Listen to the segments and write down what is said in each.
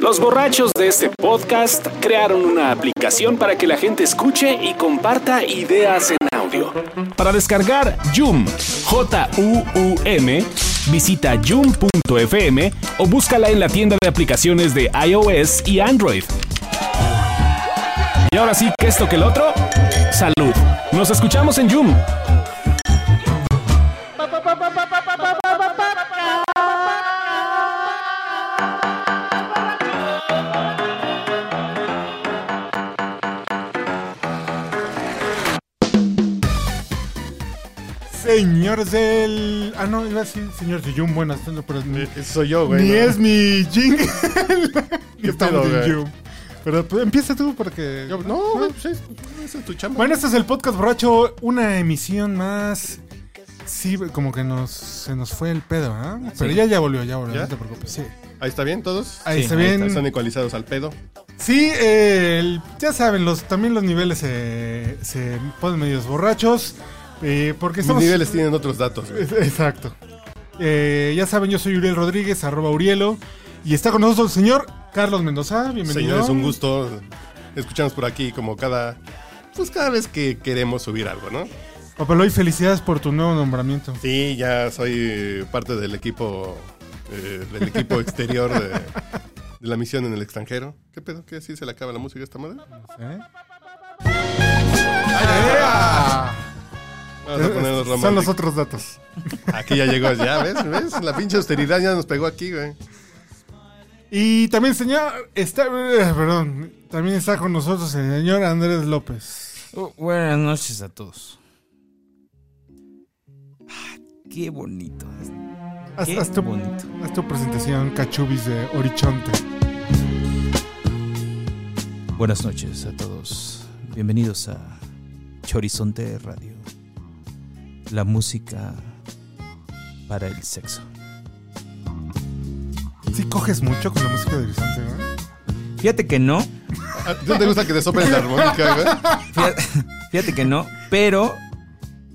Los borrachos de este podcast crearon una aplicación para que la gente escuche y comparta ideas en audio. Para descargar Joom, J-U-U-M, visita joom.fm o búscala en la tienda de aplicaciones de iOS y Android. Y ahora sí, que esto que el otro, salud. Nos escuchamos en Joom. Señores del. Ah, no, iba a decir señores de Yum. Buenas tardes, pero ni, Ese soy yo, güey. ni ¿no? es mi jingle. ¿Qué Estamos pedo, en? Yum. Pero pues, empieza tú porque. Yo- No, güey, pues es, tu chamba. Bueno, este es el podcast borracho, una emisión más. Sí, como que nos se nos fue el pedo, ¿ah? Pero ya ya volvió, ya volvió, ¿Ya? no te preocupes. Sí. Ahí está bien, todos. Ahí Sí, está ahí bien. Están ecualizados al pedo. Sí, eh, el- ya saben, los también los niveles se, se ponen medios borrachos. Eh, porque Mis estamos. niveles tienen otros datos, güey. Exacto. Eh, ya saben, yo soy Uriel Rodríguez, arroba Urielo. Y está con nosotros el señor Carlos Mendoza. Bienvenido. Señores, un gusto escucharnos por aquí como cada... Pues cada vez que queremos subir algo, ¿no? Papaloy, felicidades por tu nuevo nombramiento. Sí, ya soy parte del equipo... eh, del equipo exterior de, de la misión en el extranjero. ¿Qué pedo? ¿Qué así se le acaba la música a esta madre? ¿Eh? Vamos a ponernos Son los otros datos. Aquí ya llegó, ya ves, ¿ves? La pinche austeridad ya nos pegó aquí, güey. Y también, señor, está, eh, perdón, también está con nosotros el señor Andrés López. Buenas noches a todos. Ah, qué bonito. Haz, Qué haz tu, bonito. haz tu presentación, cachubis de Horichonte. Buenas noches a todos. Bienvenidos a Chorizonte Radio. La música para el sexo. Sí, coges mucho con la música de Horizonte, ¿no? Fíjate que no. ¿A ti ¿No te gusta que te soplen la armónica, güey? Fíjate, fíjate que no. Pero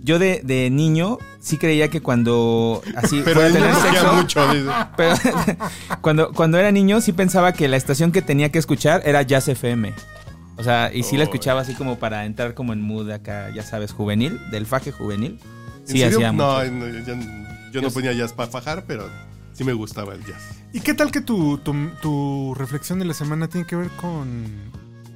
yo de, de niño sí creía que cuando así Pero fuera a tener sexo. mucho, dice. Pero cuando, cuando era niño sí pensaba que la estación que tenía que escuchar era Jazz FM. O sea, y sí la escuchaba así como para entrar como en mood acá, ya sabes, juvenil, del faje juvenil. ¿En Sí, hacía No, mucho. no, yo, yo no ponía jazz para fajar, pero sí me gustaba el jazz. ¿Y qué tal que tu, tu, tu reflexión de la semana tiene que ver con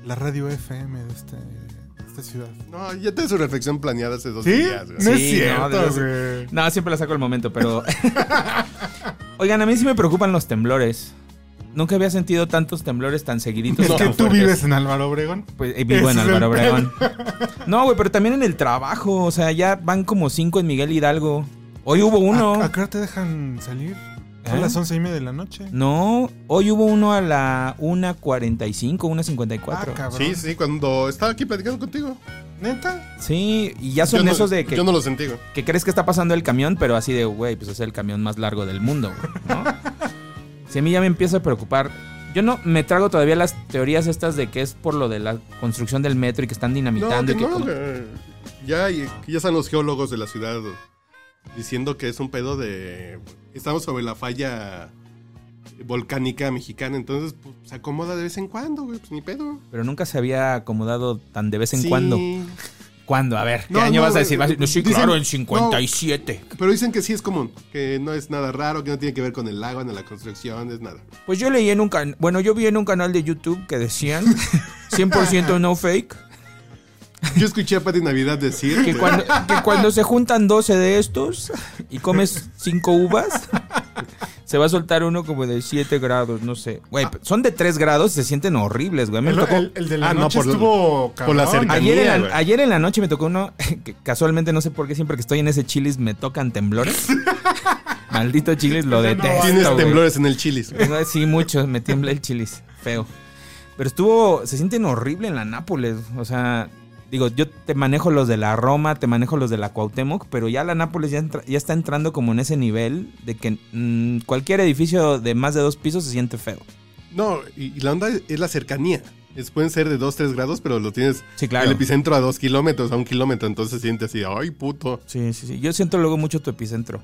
la radio FM de, este, de esta ciudad? No, ya tengo su reflexión planeada hace dos ¿Sí? días, güey. No es Sí, no, cierto, güey. No, siempre la saco al momento, pero... Oigan, a mí sí me preocupan los temblores. Nunca había sentido tantos temblores tan seguiditos. Es que tú fuertes. vives en Álvaro Obregón. Pues eh, vivo en Álvaro Obregón. No, güey, pero también en el trabajo. O sea, ya van como cinco en Miguel Hidalgo. Hoy hubo uno. ¿A, a qué hora te dejan salir? Son ¿Eh? las once y media de la noche. No, hoy hubo uno a la 1.45, 1.54. Ah, cabrón. Sí, sí, cuando estaba aquí platicando contigo. ¿Neta? Sí, y ya son Yo no- esos de que, Yo no lo sentí, güey. que crees que está pasando el camión, pero así de, güey, pues es el camión más largo del mundo, güey, ¿no? Si a mí ya me empieza a preocupar. Yo no me trago todavía las teorías estas de que es por lo de la construcción del metro y que están No, dinamitando. que y que no, güey. Ya, y- ya están los geólogos de la ciudad diciendo que es un pedo de... Estamos sobre la falla volcánica mexicana, entonces pues, se acomoda de vez en cuando, güey, pues ni pedo. Pero nunca se había acomodado tan de vez en Sí, cuando. ¿Cuándo? A ver, ¿qué No, año no, vas a decir? eh, Vas a decir, no, sí, dicen- claro, en 57. Pero dicen que sí es común, que no es nada raro, que no tiene que ver con el agua, ni la construcción, es nada. Pues yo leí en un canal, bueno, yo vi en un canal de YouTube que decían 100% no fake, Yo escuché a Pati Navidad decir que cuando, que cuando se juntan 12 de estos y comes 5 uvas, se va a soltar uno como de 7 grados, no sé. Güey, son de 3 grados y se sienten horribles, güey. Me El, tocó- el- el de la Ah, no, noche por- estuvo por la cabrón. cercanía. Ayer en, la, ayer en la noche me tocó uno que casualmente no sé por qué siempre que estoy en ese chilis me tocan temblores. Maldito chilis, lo detesto. Tienes güey. temblores en el chilis. güey. Sí, mucho, me tiembla el chilis, feo. Pero estuvo, se sienten horrible en la Nápoles, o sea, digo, yo te manejo los de la Roma, te manejo los de la Cuauhtémoc, pero ya la Nápoles ya, entra- ya está entrando como en ese nivel de que mm, cualquier edificio de más de dos pisos se siente feo. No, y, y la onda es la cercanía. Es, pueden ser de 2, 3 grados, pero lo tienes Sí, claro. el epicentro a 2 kilómetros, a un kilómetro, entonces se siente así, ay puto. Sí, sí, sí. Yo siento luego mucho tu epicentro.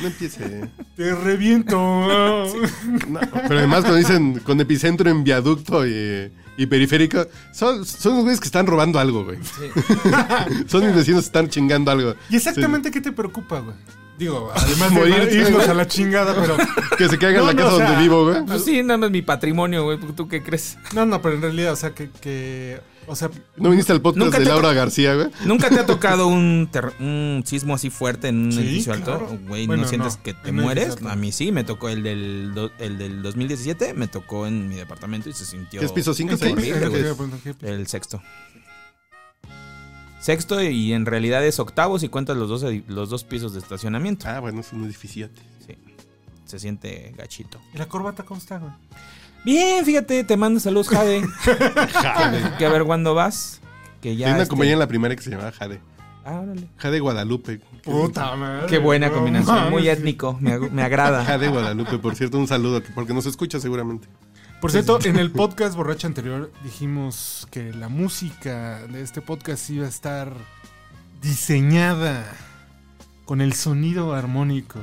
No empiece. Te reviento. No, pero además cuando dicen con epicentro en viaducto y, y periférico, son, son los güeyes que están robando algo, güey. son mis vecinos que están chingando algo. ¿Y exactamente qué te preocupa, güey? Digo, además Morir, de irnos güey. a la chingada, pero... Que se caiga en No, la no, casa o sea, donde vivo, güey. Pues sí, nada más mi patrimonio, güey. ¿Tú qué crees? No, no, pero en realidad, o sea, que... que o sea, ¿No viniste al podcast Nunca de Laura García, güey? ¿Nunca te ha tocado un, un sismo así fuerte en un Sí, edificio alto? claro. Güey, Bueno, ¿no sientes no, que te mueres? A mí sí, me tocó el del, el del 2017, me tocó en mi departamento y se sintió... ¿Qué es piso 5 ¿en qué- 6? horrible, en güey. qué- en qué- qué- El sexto. Sexto y en realidad es octavo si cuentas los dos, los dos pisos de estacionamiento. Ah, bueno, es un edificio. Sí, se siente gachito. ¿Y la corbata cómo está, güey? Bien, fíjate, te mando saludos, Jade. que, que a ver cuándo vas. Que ya Hay una este- compañía en la primaria que se llamaba Jade. Ah, órale. Jade Guadalupe. Puta madre. Qué buena no combinación, muy étnico, me, ag- me agrada. Jade Guadalupe, por cierto, un saludo, porque nos escucha seguramente. Por cierto, en el podcast borracho anterior dijimos que la música de este podcast iba a estar diseñada con el sonido armónico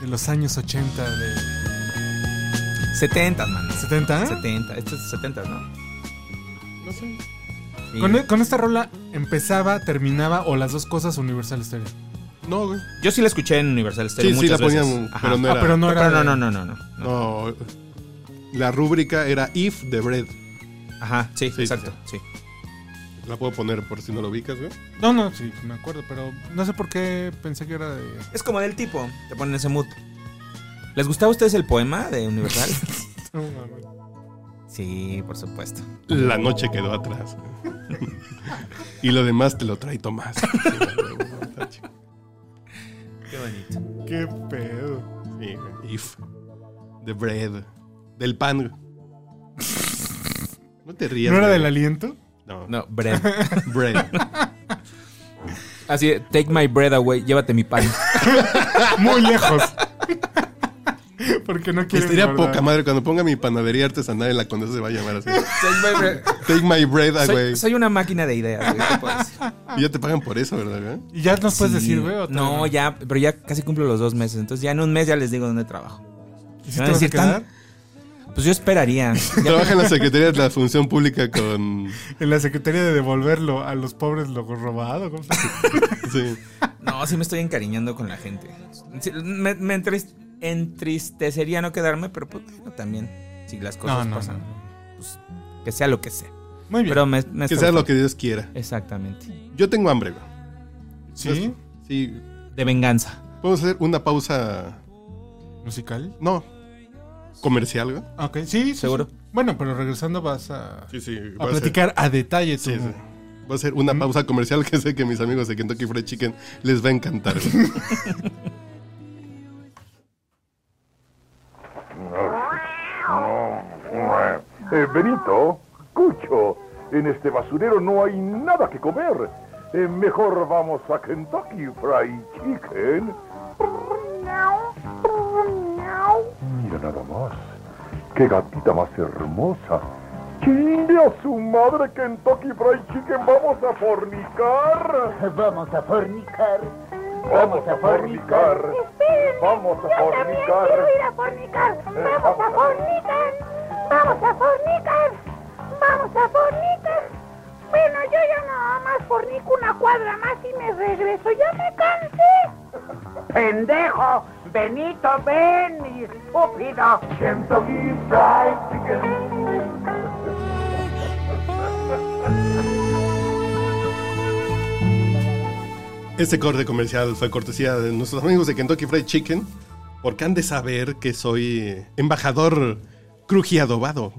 de los años 80 de 70, man. 70. 70, esto es 70, ¿no? No sé. Sí. Con, e- con esta rola empezaba, terminaba o las dos cosas Universal Stereo. No, güey. Yo sí la escuché en Universal Stereo Sí, sí, muchas la veces. ponían, Ajá. pero no Ah, era. pero no era. Pero no, de- no, no, no, no. no. No, la rúbrica era If the Bread. Ajá, sí, Sí, exacto, sí. La puedo poner por si no lo ubicas, güey. No, no, sí, me acuerdo, pero no sé por qué pensé que era de. Es como del tipo, te ponen ese mood. ¿Les gustaba a ustedes el poema de Universal? Sí, por supuesto. La noche quedó atrás. y lo demás te lo trae Tomás. Qué bonito. Qué pedo. Sí. If the Bread. Del pan. No te rías. ¿No era güey. del aliento? No. No, bread. Bread. Así, take my bread away, llévate mi pan. Muy lejos. Porque no quiere. Estaría poca madre cuando ponga mi panadería artesanal en la condesa se va a llamar así. Take my bread. Take my bread Soy, away. soy una máquina de ideas, güey, ¿qué puedo decir? Y ya te pagan por eso, ¿verdad, güey? ¿Y ya nos puedes Sí. decir, güey? o No, ya, pero ya casi cumplo los dos meses. Entonces ya en un mes ya les digo dónde trabajo. ¿Y si me van te a vas a decir tan- quedar? Pues yo esperaría. Trabaja en la Secretaría de la Función Pública con... En la Secretaría de devolverlo a los pobres lo robado. ¿cómo se llama? Sí. No, sí me estoy encariñando con la gente. Sí, me, me entristecería no quedarme, pero pues bueno, también. Si las cosas No, no, pasan, no. pues que sea lo que sea. Muy bien. Pero me, me Que sea lo que Dios quiera. Exactamente. Yo tengo hambre, güey. ¿Sí? Sí. De venganza. Podemos hacer una pausa... ¿Musical? No. Comercial, güey. Ah, Ok, sí, sí, ¿Seguro? sí. Bueno, pero regresando vas a, Sí, sí. a platicar a detalle tu... Sí, sí. Va a ser una pausa comercial que sé que mis amigos de Kentucky Fried Chicken les va a encantar. Eh, Benito, Cucho, en este basurero no hay nada que comer. Eh, mejor vamos a Kentucky Fried Chicken. Mira nada más. Qué gatita más hermosa. ¡Chingue a su madre Kentucky Fried Chicken! ¡Vamos a fornicar! Vamos a fornicar. ¡Vamos a fornicar! ¡Vamos a fornicar! quiero ir a fornicar. Vamos a fornicar. Vamos a fornicar. Vamos a fornicar. Bueno, yo ya nada más fornico una cuadra más y me regreso. Ya me cansé. Pendejo. Benito, ven, estúpido. Kentucky Fried Chicken. Este corte comercial fue cortesía de nuestros amigos de Kentucky Fried Chicken, porque han de saber que soy embajador crujiadobado.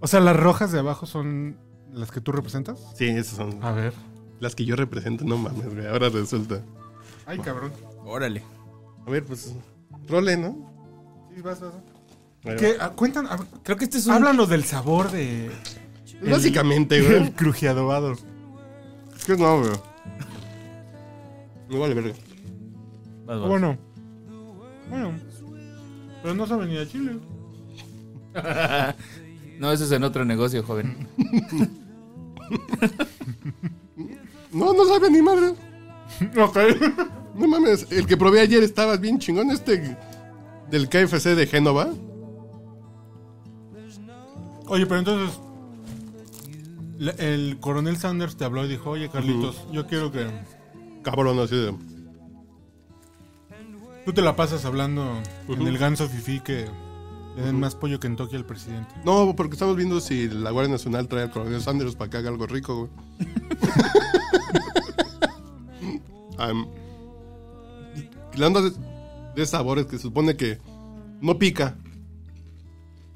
O sea, las rojas de abajo son las que tú representas. Sí, esas son A ver. las que yo represento. No mames, güey. Ahora resulta. Ay, cabrón. Órale. A ver, pues. Role, ¿no? Sí, vas, vas. ¿Qué? Ah, Cuentan, Creo que este es un... háblanos del sabor de... el- Básicamente, El güey. crujiadobado. Es que no, güey. Me vale verga. Vas, vas. Bueno. Bueno. Pero no sabe ni a Chile. No, eso es en otro negocio, joven. No, no sabe ni madre. Ok. No mames, el que probé ayer estaba bien chingón. Este del KFC de Génova. Oye, pero entonces. el coronel Sanders te habló y dijo: Oye, Carlitos, yo quiero que. Cabrón, así de. Tú te la pasas hablando en Ujú. el ganso fifi que le den más pollo que en Tokio al presidente. No, porque estamos viendo si la Guardia Nacional trae al coronel Sanders para que haga algo rico, güey. Ando de, de sabores que se supone que no pica.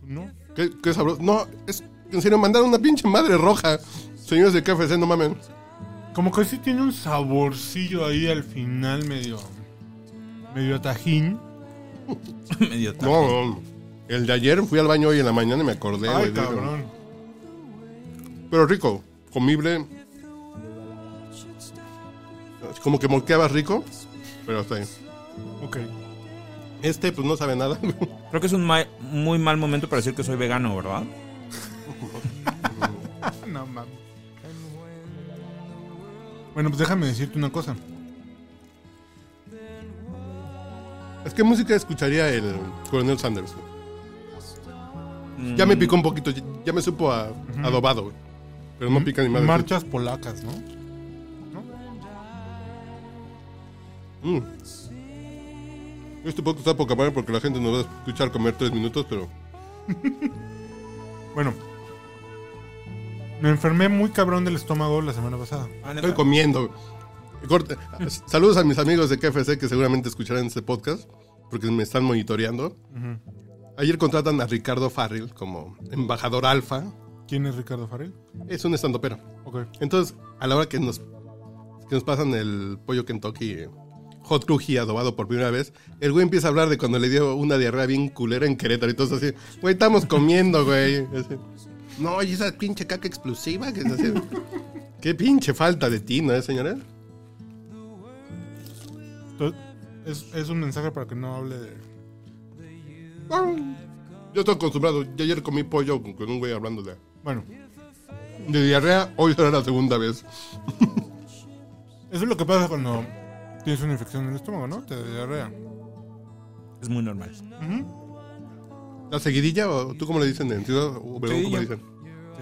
¿No? ¿Qué, qué sabroso? No, es en serio, mandaron una pinche madre roja. Señores de KFC, no mamen. Como que sí tiene un saborcillo ahí al final, medio. medio a tajín. Medio tarde. No, no. El de ayer fui al baño hoy en la mañana y me acordé, Ay, cabrón. Pero rico, comible. Como que moqueaba rico, pero está bien. Ok. Este, pues no sabe nada. Creo que es un ma- muy mal momento para decir que soy vegano, ¿verdad? No mames. Bueno, pues déjame decirte una cosa. es que música escucharía el Coronel Sanders. Ya me picó un poquito, ya- me supo a adobado, güey. Pero no pica ni madre. Marchas polacas, ¿no? Mm. Este podcast está poca madre porque la gente nos va a escuchar comer tres minutos, pero Bueno. Me enfermé muy cabrón del estómago la semana pasada. Ah, estoy comiendo. Corte. Saludos a mis amigos de KFC que seguramente escucharán este podcast porque me están monitoreando. Ayer contratan a Ricardo Farrell como embajador alfa. ¿Quién es Ricardo Farrell? Es un estandopero. Ok. Entonces, a la hora que nos, que nos pasan el pollo Kentucky hot cruji adobado por primera vez, el güey empieza a hablar de cuando le dio una diarrea bien culera en Querétaro y todo así. Güey, estamos comiendo, güey. Así. No, y esa pinche caca explosiva que es así. Qué pinche falta de tino, ¿eh, señora? Entonces, Es, es un mensaje para que no hable de. Ah, Yo estoy acostumbrado. Yo ayer comí pollo con con un güey hablando de, Bueno, de diarrea. Hoy será la segunda vez. eso es lo que pasa cuando tienes una infección en el estómago, ¿no? Te da diarrea. Es muy normal. ¿La seguidilla o tú cómo le dicen en Ciudad Obregón? ¿Cómo Seguidilla. le dicen?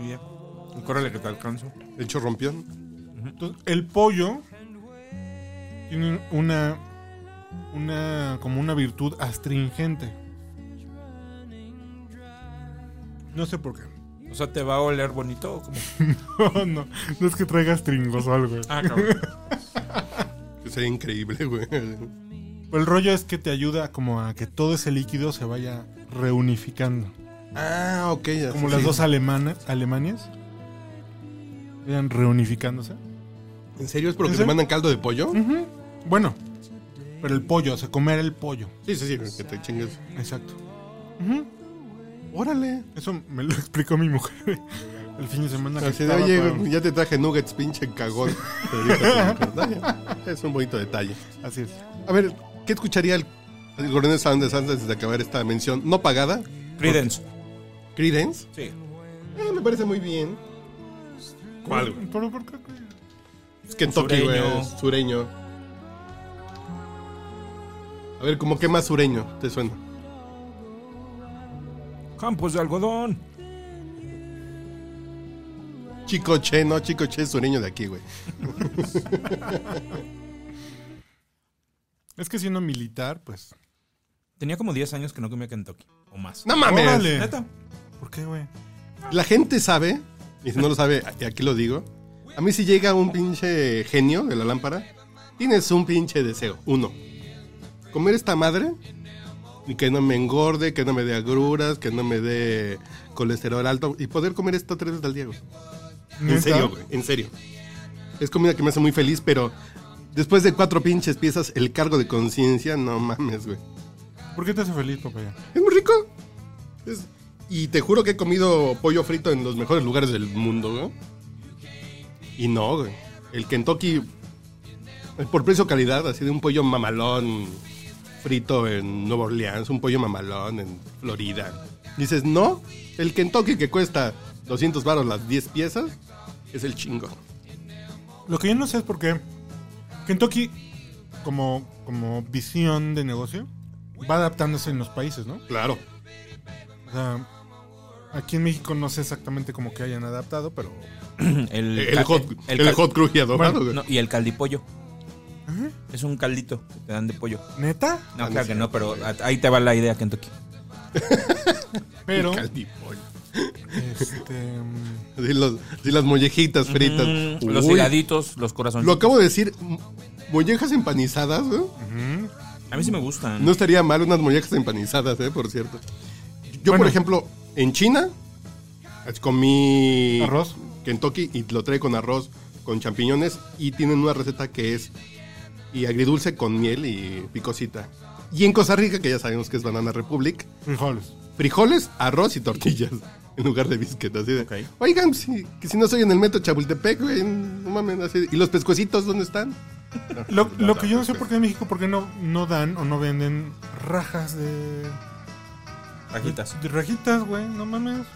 Ya. Córrele que te alcanzo. ¿El chorrompión? Entonces, el pollo tiene una. Una. como una virtud astringente. No sé por qué. O sea, ¿te va a oler bonito o cómo? No, no, no es que traigas tringos o algo. Ah, cabrón. Que sería increíble, güey. Pero el rollo es que te ayuda como a que todo ese líquido se vaya reunificando. Ah, ok. ya Como las sí. dos alemanas, Alemanias. Vayan reunificándose. ¿En serio es porque ¿En te mandan caldo de pollo? Bueno, pero el pollo, o sea, comer el pollo. Sí, sí, sí, que te chingues. Exacto. Órale. Eso me lo explicó mi mujer el fin de semana. que estaba oye, ya te traje nuggets, pinche cagón. Te digo, es un bonito detalle. Así es. A ver, ¿qué escucharía el, el Coronel Sanders antes de acabar esta mención no pagada? Credence. Credence. Sí. Eh, me parece muy bien. ¿Cuál? güey? ¿Pero por qué? Es Kentucky, güey. Sureño. es Sureño. A ver, ¿cómo qué más sureño te suena? Campos de algodón. Chicoche, no, Chicoche es sureño de aquí, güey. Es que siendo militar, pues. Tenía como 10 años que no comía Kentucky. O más. ¡No mames! Órale. ¿Neta? ¿Por qué, güey? La gente sabe, y si no lo sabe, y aquí lo digo. A mí si llega un pinche genio de la lámpara, tienes un pinche deseo. Uno, comer esta madre y que no me engorde, que no me dé agruras, que no me dé colesterol alto y poder comer esto tres veces al día, güey. En serio, güey, en serio. Es comida que me hace muy feliz, pero después de cuatro pinches piezas, el cargo de conciencia, no mames, güey. ¿Por qué te hace feliz, papaya? Es muy rico. Es- y te juro que he comido pollo frito en los mejores lugares del mundo, güey. Y no, güey. El Kentucky, eh, por precio calidad, así de un pollo mamalón frito en Nueva Orleans, un pollo mamalón en Florida. Dices, no, el Kentucky que cuesta 200 baros las 10 piezas, es el chingo. Lo que yo no sé es por qué Kentucky, como, como visión de negocio, va adaptándose en los países, ¿no? Claro. O sea, aquí en México no sé exactamente cómo que hayan adaptado, pero... El, El hot, el hot crujía adobado, Bueno, güey. no, y el caldipollo. Es un caldito que te dan de pollo. ¿Neta? No, claro que no, pero ahí te va la idea, Kentucky. Pero, Caldipollo. este... mm, Así, los- así las mollejitas fritas. Mm, los Uy, heladitos, los corazones. Lo acabo de decir. Mollejas empanizadas, ¿no? ujú. A mí sí me gustan. No estaría mal unas mollejas empanizadas, ¿eh? Por cierto. Yo, Bueno. por ejemplo, en China comí Arroz. Kentucky y lo trae con arroz, con champiñones y tienen una receta que es y agridulce con miel y picosita. Y en Costa Rica, que ya sabemos que es Banana Republic, Frijoles. frijoles, arroz y tortillas en lugar de biscuit. Así de, Ok. oigan, si, que si no soy en el metro Chapultepec, güey, no mames, así de- ¿y los pescuecitos dónde están? Lo, lo que yo no sé por qué en México, por qué no, no dan o no venden rajas de... Rajitas. De rajitas, güey, no mames.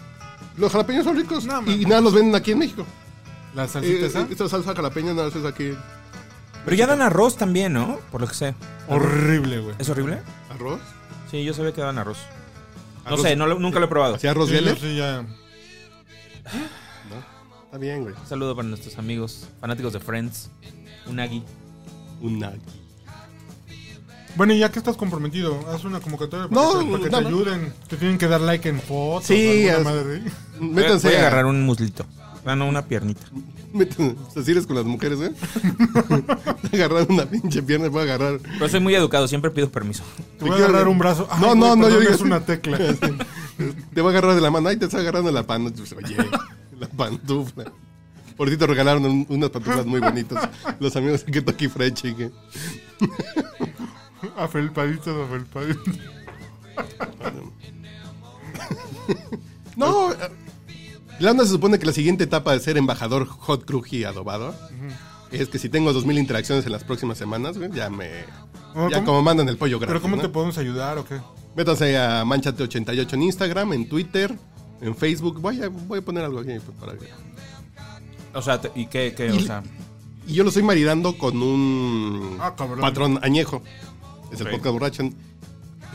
Los jalapeños son ricos No, y, mames. nada los venden aquí en México. La salsita Eh, esa. esta salsa jalapeña nada más es aquí. Pero ya dan arroz también, ¿no? Por lo que sé. Horrible, güey. ¿Es horrible? ¿Arroz? Sí, yo sabía que dan arroz. No Arroz- sé, no lo- nunca lo he probado. ¿Hacía arroz Sí, Geller? sí, ya. Está bien, güey. Un saludo para nuestros amigos fanáticos de Friends. Unagi. Una. Bueno, y ya que estás comprometido, haz una convocatoria para No, que, te, para que te más. ayuden. Te tienen que dar like en fotos. Sí, es- madre. Voy a, Métanse voy a agarrar un muslito. Ah, no, una piernita. métanse, así eres con las mujeres, güey. agarrar una pinche pierna, voy a agarrar. Pero soy muy educado, siempre pido permiso. Te voy a agarrar un brazo. Ay, No, no, no, yo digo es una tecla. Te voy a agarrar de la mano. Ay, te está agarrando la pantufla. Oye, la pantufla. Por ti te regalaron un- unas pantuflas muy bonitas. Los amigos de Kentucky Fried Chicken. Afelpaditos, afelpaditos. No, eh, la onda se supone que la siguiente etapa de ser embajador hot cruji adobado es que si tengo 2000 interacciones en las próximas semanas, ya me. Ya ¿cómo? como mandan el pollo gratis. Pero ¿cómo ¿no? te podemos ayudar o qué? Métanse a Manchate88 en Instagram, en Twitter, en Facebook. Voy a, voy a poner algo aquí pues, para que. O sea, ¿y qué? qué? O Y- sea, Y yo lo estoy maridando con un Ah, patrón añejo. Es el podcast borracho. Y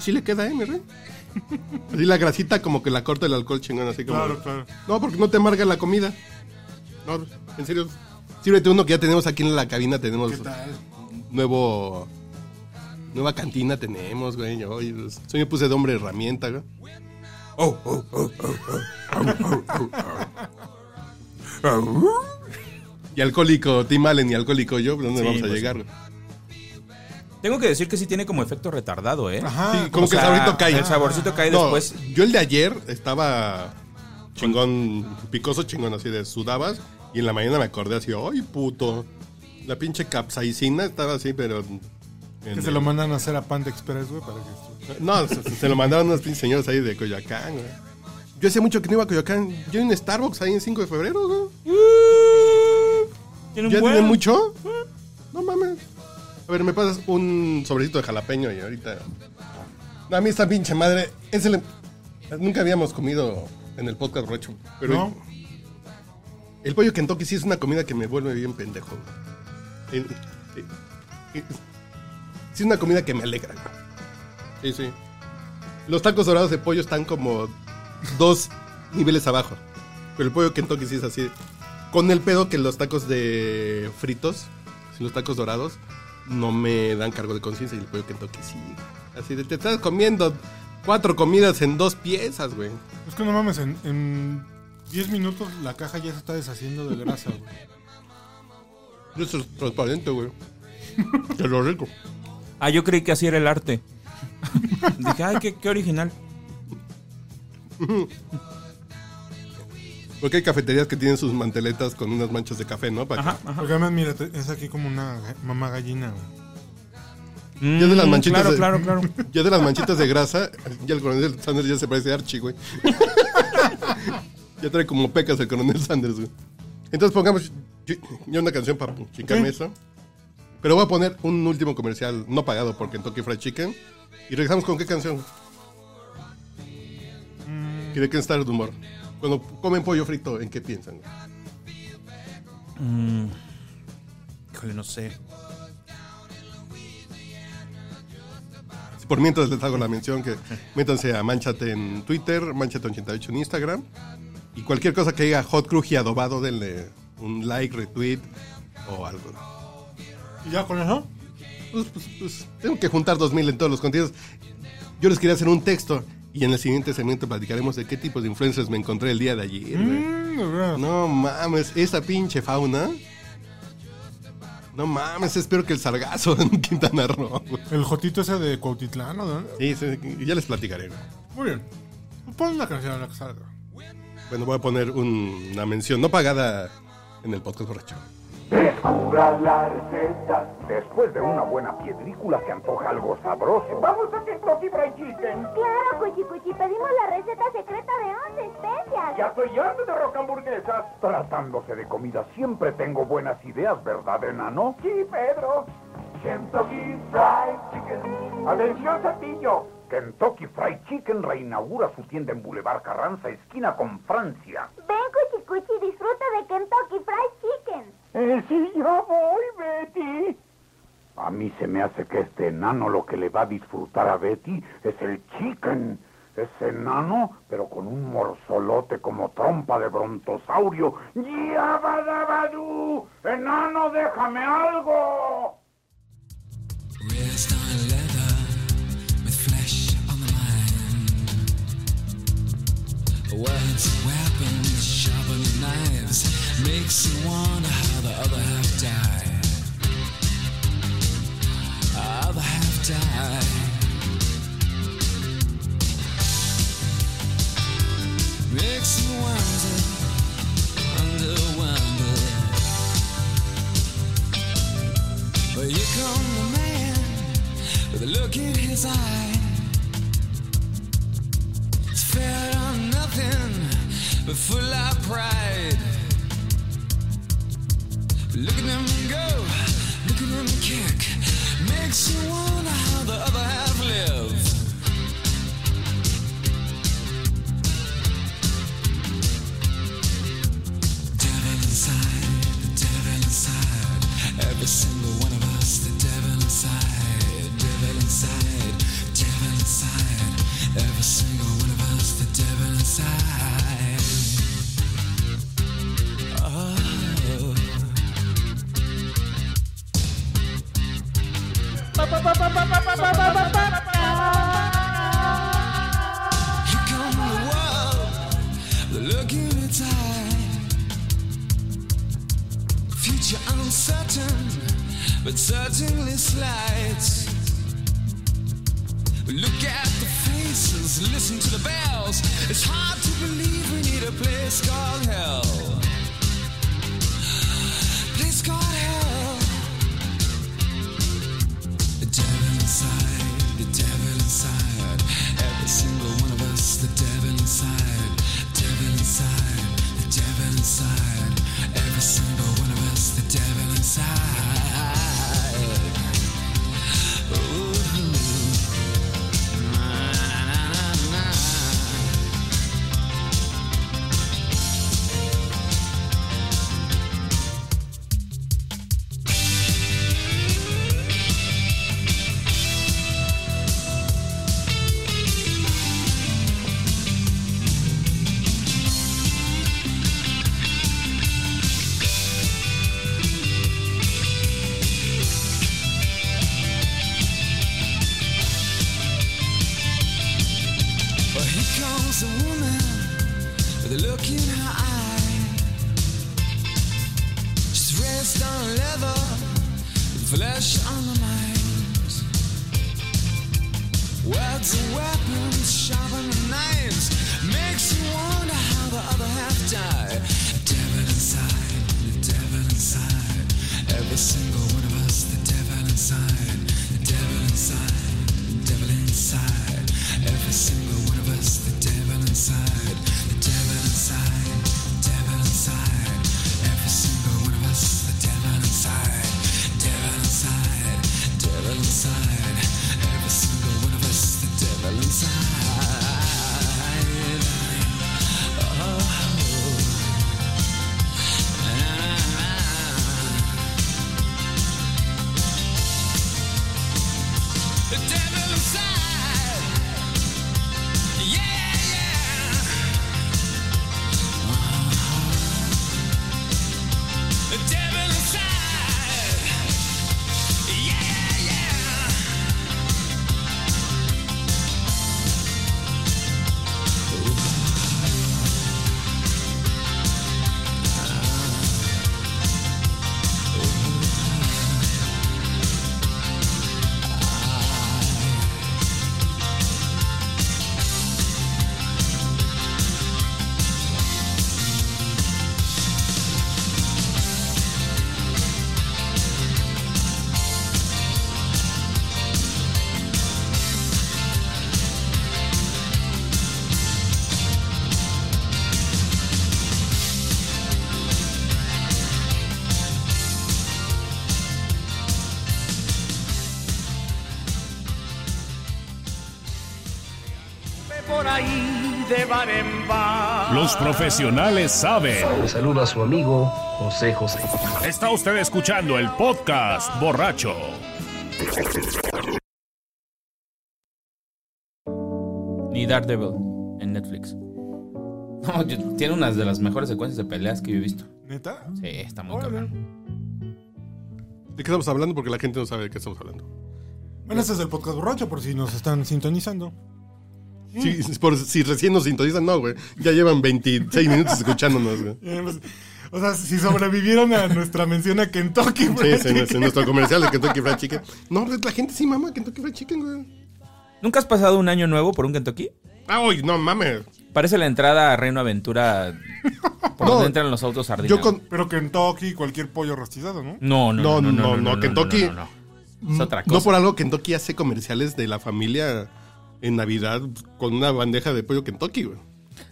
sí le queda, ¿eh, mi rey? Así la grasita como que la corta el alcohol chingón, así como... Claro, claro. No, porque no te amarga la comida. No, en serio. Sírvete uno que ya tenemos aquí en la cabina. Tenemos ¿Qué tal? nuevo... Nueva cantina tenemos, güey. Yo, yo, yo me puse de hombre herramienta, güey. Y alcohólico Tim Allen y alcohólico yo, ¿dónde Sí, vamos a pues llegar? tengo que decir que sí tiene como efecto retardado, ¿eh? Ajá. Sí, como que el sea, saborito cae. El saborcito cae No, después. Yo el de ayer estaba chingón, picoso chingón, así de sudabas. Y en la mañana me acordé así, ¡ay, puto! La pinche capsaicina estaba así, pero. Que el- se lo mandan a hacer a Panda Express, güey, para que... No, se, se lo mandaron unos pinches señores ahí de Coyoacán, güey. Yo hace mucho que no iba a Coyoacán. Yo en Starbucks ahí en 5 de febrero, güey. Tiene un ¿Ya buen. tiene mucho? No mames. A ver, me pasas un sobrecito de jalapeño y ahorita. No, a mí esta pinche madre. Es el... Nunca habíamos comido en el podcast borracho. Pero ¿No? el pollo Kentucky sí es una comida que me vuelve bien pendejo. eh, eh, Sí, es una comida que me alegra. Sí, sí. Los tacos dorados de pollo están como dos niveles abajo. Pero el pollo Kentucky sí es así. Con el pedo que los tacos de fritos, los tacos dorados, no me dan cargo de conciencia y el pollo Kentucky sí. Así de, te estás comiendo cuatro comidas en dos piezas, güey. Es que no mames, en, en 10 minutos la caja ya se está deshaciendo de grasa, güey. Eso es transparente, güey. Que lo rico. Ah, yo creí que así era el arte. Dije, ay, qué, qué original. Porque hay cafeterías que tienen sus manteletas con unas manchas de café, ¿no? Para Ajá, ajá. Porque además, mira, es aquí como una mamá gallina, güey. Ya de las Mm, manchitas Claro, de- claro, claro. Ya de las manchitas de grasa, ya el coronel Sanders ya se parece a Archie, güey. ya trae como pecas el coronel Sanders, güey. Entonces pongamos yo, yo una canción para chingarme eso. Pero voy a poner un último comercial no pagado por Kentucky Fried Chicken. Y regresamos con qué canción. Tiene que estar de humor. Cuando comen pollo frito, ¿en qué piensan? Mm, híjole, no sé. Por mientras les hago la mención que métanse a Manchate en Twitter, Manchate88 en Instagram. Y cualquier cosa que diga Hot Cruz y adobado, denle un like, retweet o algo. ¿Y ya con eso? Pues, pues, pues, tengo que juntar 2000 en todos los contenidos. Yo les quería hacer un texto y en el siguiente segmento platicaremos de qué tipos de influencers me encontré el día de ayer. Mm. No mames, esa pinche fauna. No mames, espero que el sargazo en Quintana Roo. El jotito ese de Cuautitlán, ¿no? Sí, sí, ya les platicaré. güey. Muy bien. Pon la canción a la que salga. Bueno, voy a poner un- una mención no pagada en el podcast borracho. Descubra la receta. Después de una buena piedrícula se antoja algo sabroso. Vamos a Kentucky Fried Chicken. Claro, Cuchi Cuchi, pedimos la receta secreta de 11 especias. Ya estoy harto de rock hamburguesas. Tratándose de comida siempre tengo buenas ideas, ¿verdad, enano? Sí, Pedro. Kentucky Fried Chicken. Atención, Cepillo. Kentucky Fried Chicken reinaugura su tienda en Boulevard Carranza, esquina con Francia. Ven, Cuchi Cuchi, disfruta de Kentucky Fried Chicken. Eh, sí, yo voy, Betty. A mí se me hace que este enano lo que le va a disfrutar a Betty es el chicken. Es enano, pero con un morzolote como trompa de brontosaurio. ¡Yabadabadú! ¡Enano, déjame algo! Makes you wonder how the other half died. Other half died. Makes you wonder, wonder, wonder. Well, here come the man with a look in his eye. It's fed on nothing but full of pride. Look at him go, look at him kick. Makes you wonder how the other half live. Devil inside, the devil inside. Every single one of us, the devil inside, devil inside, devil inside. Every single one of us, the devil inside. But certainly slight. Look at the faces, listen to the bells. It's hard to believe we need a place called hell. Inside. Every single one of us, the devil inside, devil inside, the devil inside. Every single one of us, the devil inside. Los profesionales saben. Le saluda a su amigo José José. Está usted escuchando el podcast borracho. Ni Daredevil en Netflix. No, yo- tiene unas de las mejores secuencias de peleas que yo he visto. ¿Neta? Sí, está muy Órale. cabrón. ¿De qué estamos hablando? Porque la gente no sabe de qué estamos hablando. Bueno, este es el podcast borracho, por si nos están sintonizando. Sí, por, si recién nos sintonizan, no, güey. Ya llevan 26 minutos escuchándonos, güey. Eh, pues, O sea, si sobrevivieron a nuestra mención a Kentucky, Sí, Fried sí, en, Chicken. en nuestro comercial de Kentucky Fried Chicken. No, pues, la gente sí mama Kentucky Fried Chicken, güey. ¿Nunca has pasado un año nuevo por un Kentucky? Ah, uy, no mames. Parece la entrada a Reino Aventura por No, donde entran los autos sardinas. Yo con. Pero Kentucky, cualquier pollo rostizado, ¿no? No, no, no, no, no, no, Kentucky- no, no, no. Es otra cosa. No por algo Kentucky hace comerciales de la familia en Navidad con una bandeja de pollo Kentucky, güey.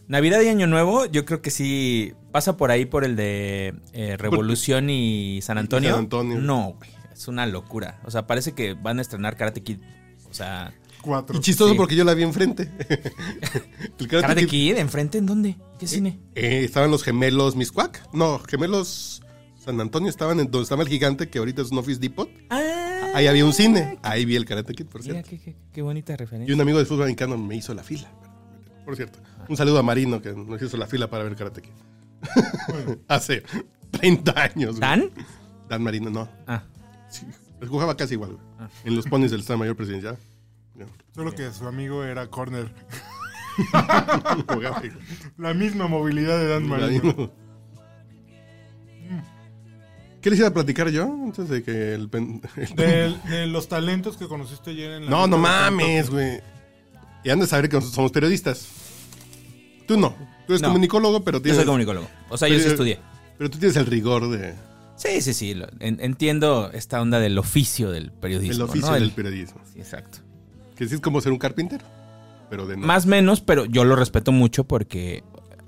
Navidad y Año Nuevo, yo creo que sí pasa por ahí por el de eh, Revolución y San Antonio. San Antonio. No, güey, es una locura. O sea, parece que van a estrenar Karate Kid. O sea, Cuatro. Y chistoso Sí. porque yo la vi enfrente. El Karate Karate Kid- Kid, ¿enfrente? ¿En dónde? ¿Qué cine? Eh, estaban los gemelos Miscuac. No, gemelos San Antonio estaban en donde estaba el gigante, que ahorita es un Office Depot. Ah, Ahí había un cine. Ahí vi el Karate Kid, por mira, cierto. qué, qué- qué bonita Y referencia. un amigo de fútbol americano me hizo la fila. Por cierto. Un saludo a Marino, que nos hizo la fila para ver Karate Kid. Hace 30 años. güey. ¿Dan? Dan Marino, no. Ah, Sí, jugaba casi igual. güey. En los ponis del Estado Mayor Presidencial. Solo que su amigo era Corner. La misma movilidad de Dan Marino. ¿Qué les iba a platicar yo antes de que el... pen- De, de los talentos que conociste ayer en la. No, no mames, güey. Y han de saber que nosotros somos periodistas. Tú no. Tú eres No. comunicólogo, pero yo tienes... soy comunicólogo. O sea, yo sí estudié. Pero tú tienes el rigor de, Sí, sí, sí. lo- en- entiendo esta onda del oficio del periodismo. el oficio ¿no? del El- periodismo. Sí, exacto. Que sí es como ser un carpintero. Pero de no. Más menos, pero yo lo respeto mucho porque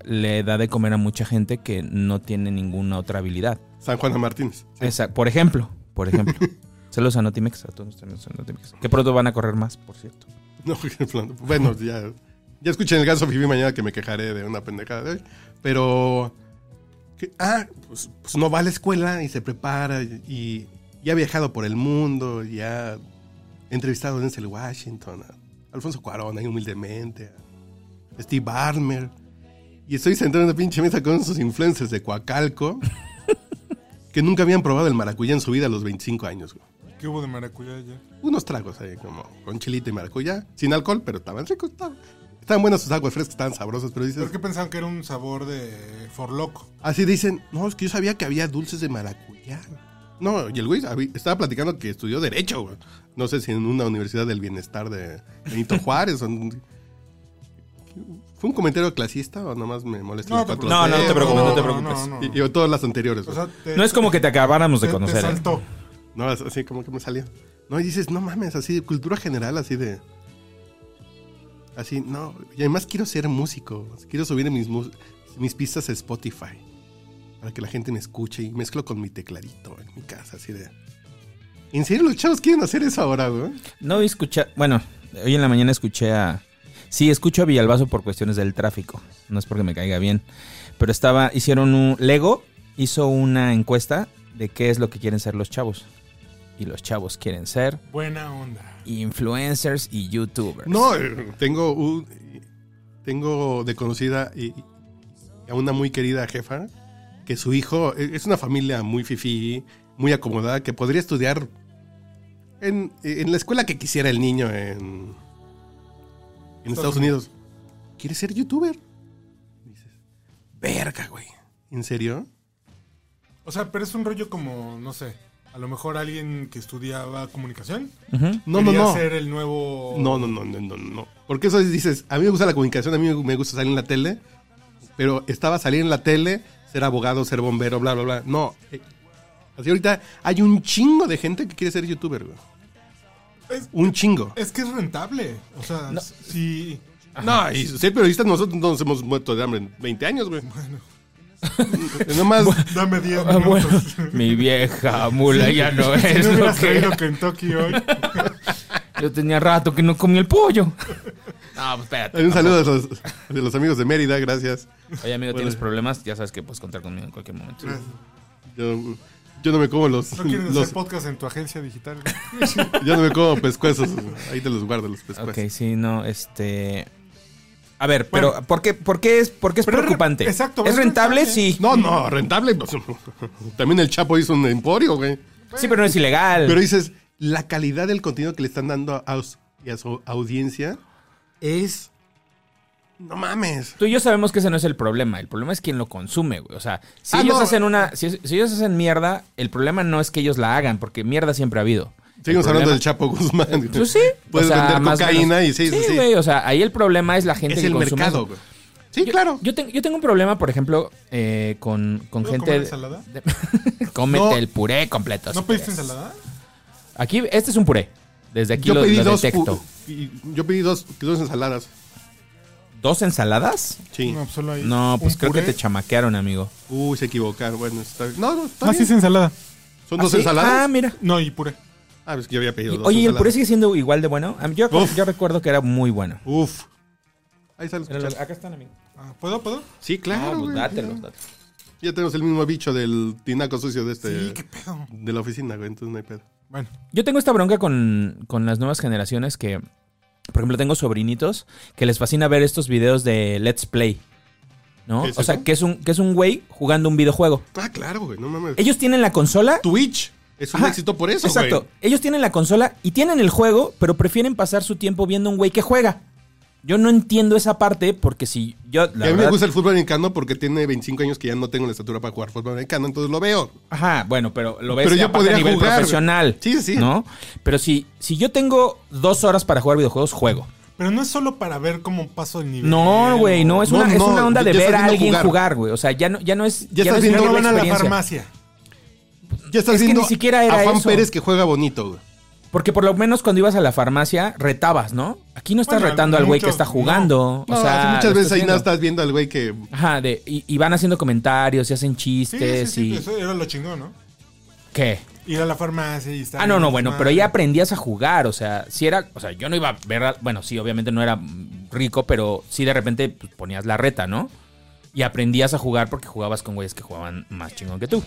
le da de comer a mucha gente que no tiene ninguna otra habilidad. San Juana Martínez. Esa- por ejemplo, por ejemplo. Saludos a Notimex, a todos nuestros Notimex. Que pronto van a correr más, por cierto. No, bueno, ya, ya escuché en el caso Fifi mañana que me quejaré de una pendejada de hoy. Pero. que- ah, pues, pues no va a la escuela y se prepara y, y ha viajado por el mundo y ha entrevistado a Denzel Washington, a Alfonso Cuarón ahí humildemente, a Steve Barmer. Y estoy sentado en una pinche mesa con esos influencers de Coacalco que nunca habían probado el maracuyá en su vida a los 25 años. güey. ¿Qué hubo de maracuyá ayer? unos tragos ahí, como con chilito y maracuyá, sin alcohol, pero estaban ricos. Estaban, estaban buenas sus aguas frescas, estaban sabrosas, pero dices, ¿Por qué pensaban que era un sabor de forloco? así dicen, no, es que yo sabía que había dulces de maracuyá. No, y el güey estaba platicando que estudió Derecho, güey. No sé si en una universidad del bienestar de Benito Juárez. o en- ¿Fue un comentario clasista o nomás me molesta? No, los te cuatro No, no, no te preocupes, no te no, preocupes. no, no. Y, y todas las anteriores. O güey. sea, te- No es como que te acabáramos de te- conocer. Te ¿eh? saltó. No, es así como que me salió. No, y dices, no mames, así de cultura general, así de. Así, no. Y además quiero ser músico. Quiero subir mis, mis pistas a Spotify. Para que la gente me escuche y mezclo con mi tecladito en mi casa, así de. ¿En serio los chavos quieren hacer eso ahora, güey? No escuché, bueno, hoy en la mañana escuché a... Sí, escucho a Villalbazo por cuestiones del tráfico. No es porque me caiga bien. Pero estaba, hicieron un... Lego hizo una encuesta de qué es lo que quieren ser los chavos. Y los chavos quieren ser Buena onda. influencers y youtubers. No, eh, tengo un. Tengo de conocida y, a una muy querida jefa que su hijo eh, es una familia muy fifí, muy acomodada, que podría estudiar en, en la escuela que quisiera el niño en, en Estados Unidos. ¿Quiere ser youtuber? Dices, verga, güey. ¿En serio? O sea, pero es un rollo como, no sé, a lo mejor alguien que estudiaba comunicación. No, no, no. ser el nuevo... No, no, no, no, no, no. Porque eso es, dices, a mí me gusta la comunicación, a mí me gusta salir en la tele, pero estaba salir en la tele, ser abogado, ser bombero, bla, bla, bla. No. eh, Así ahorita hay un chingo de gente que quiere ser youtuber, güey. Es, Un chingo. es que es rentable. O sea, si... No, y ser periodistas nosotros no nos hemos muerto de hambre en 20 años, güey. Nomás, Dame 10 Ah, bueno, minutos. mi vieja mula ya no Si es no lo que. Kentucky hoy. Yo tenía rato que no comí el pollo. No, pues espérate. Un saludo de los, de los amigos de Mérida, gracias. Oye, amigo, Bueno. tienes problemas, ya sabes que puedes contar conmigo en cualquier momento. Yo, yo no me como los, ¿No quieres los hacer podcast en tu agencia digital? yo no me como pescuezos. Ahí te los guardo los pescuezos. Ok, sí, no, este... A ver, pero ¿por, qué, por, qué es, por qué es re- preocupante? exacto, ¿Es rentable? rentable. Sí. No, no, rentable. pues, También el Chapo hizo un emporio, güey. Sí, pero no es ilegal. Pero dices, la calidad del contenido que le están dando a, a su audiencia es. No mames. Tú y yo sabemos que ese no es el problema. El problema es quien lo consume, güey. O sea, si Ah, ellos no. hacen una. Si, si ellos hacen mierda, el problema no es que ellos la hagan, porque mierda siempre ha habido. Seguimos hablando del Chapo Guzmán. Pues sí. Puedes O sea, vender cocaína y sí, sí, sí. güey. O sea, ahí el problema es la gente Es que el consume mercado, güey. Sí, Yo- claro. Yo, tengo- yo tengo un problema, por ejemplo, eh, con, con ¿Puedo gente. comer ensalada? de- Cómete No. el puré completo. ¿No si pediste quieres. ensalada? Aquí, este es un puré. Desde aquí Yo lo, pedí lo dos. detecto. Yo pedí dos, dos ensaladas. ¿Dos ensaladas? Sí. No, pues solo hay No, pues un creo que te chamaquearon, amigo. Uy, se equivocaron. Bueno, está bien. No, no, está Ah, bien. sí es ensalada. Son ¿Ah, dos sí? ensaladas. Ah, mira. No, y puré. Ah, es que yo había pedido Y- dos oye, ¿y el ensaladas. puré sigue siendo igual de bueno? A mí- Yo, Uf. yo recuerdo que era muy bueno. Uf. Ahí sale. escuchando. Acá están, amigo. Ah, ¿Puedo? ¿Puedo? Sí, claro. Ah, pues güey. dátelos, dátelos. Ya tenemos el mismo bicho del tinaco sucio de este. Sí, qué pedo. De la oficina, güey. Entonces no hay pedo. Bueno, Yo tengo esta bronca con, con las nuevas generaciones que, por ejemplo, tengo sobrinitos que les fascina ver estos videos de Let's Play. ¿no? ¿Qué es O sea, eso? que es un que es un güey jugando un videojuego. Ah, claro, güey. No mames. Ellos tienen la consola. Twitch es un Ajá, éxito por eso, Exacto. güey. Ellos tienen la consola y tienen el juego, pero prefieren pasar su tiempo viendo un güey que juega. Yo no entiendo esa parte porque si yo la a mí me gusta el fútbol americano porque tiene 25 años que ya no tengo la estatura para jugar fútbol americano, entonces lo veo. Ajá, bueno, pero lo ves Pero yo podría a nivel jugar, profesional. Sí, sí. ¿No? Pero si, si yo tengo dos horas para jugar videojuegos, juego. pero no es solo para ver cómo paso el nivel. No, güey, no, es No, una, es una onda ya de ver a viendo alguien jugar. güey. O sea, ya no, ya no es. Ya no estás es viendo Ya no a la experiencia. farmacia. Ya estás Es que viendo ni siquiera era a Juan eso. Pérez que juega bonito, güey. Porque por lo menos cuando ibas a la farmacia, retabas, ¿no? Aquí no estás Bueno, retando al güey que está jugando. No, o sea, muchas veces ahí no estás viendo al güey que... Ajá, de, y, y van haciendo comentarios y hacen chistes sí, sí, y. eso era lo chingón, ¿no? ¿Qué? Ir a la farmacia y estar... Ah, no, no, en bueno, pero ya aprendías a jugar, o sea, si era, o sea, yo no iba a ver, bueno, sí, obviamente no era rico, pero sí de repente pues, ponías la reta, ¿no? Y aprendías a jugar porque jugabas con güeyes que jugaban más chingón que tú.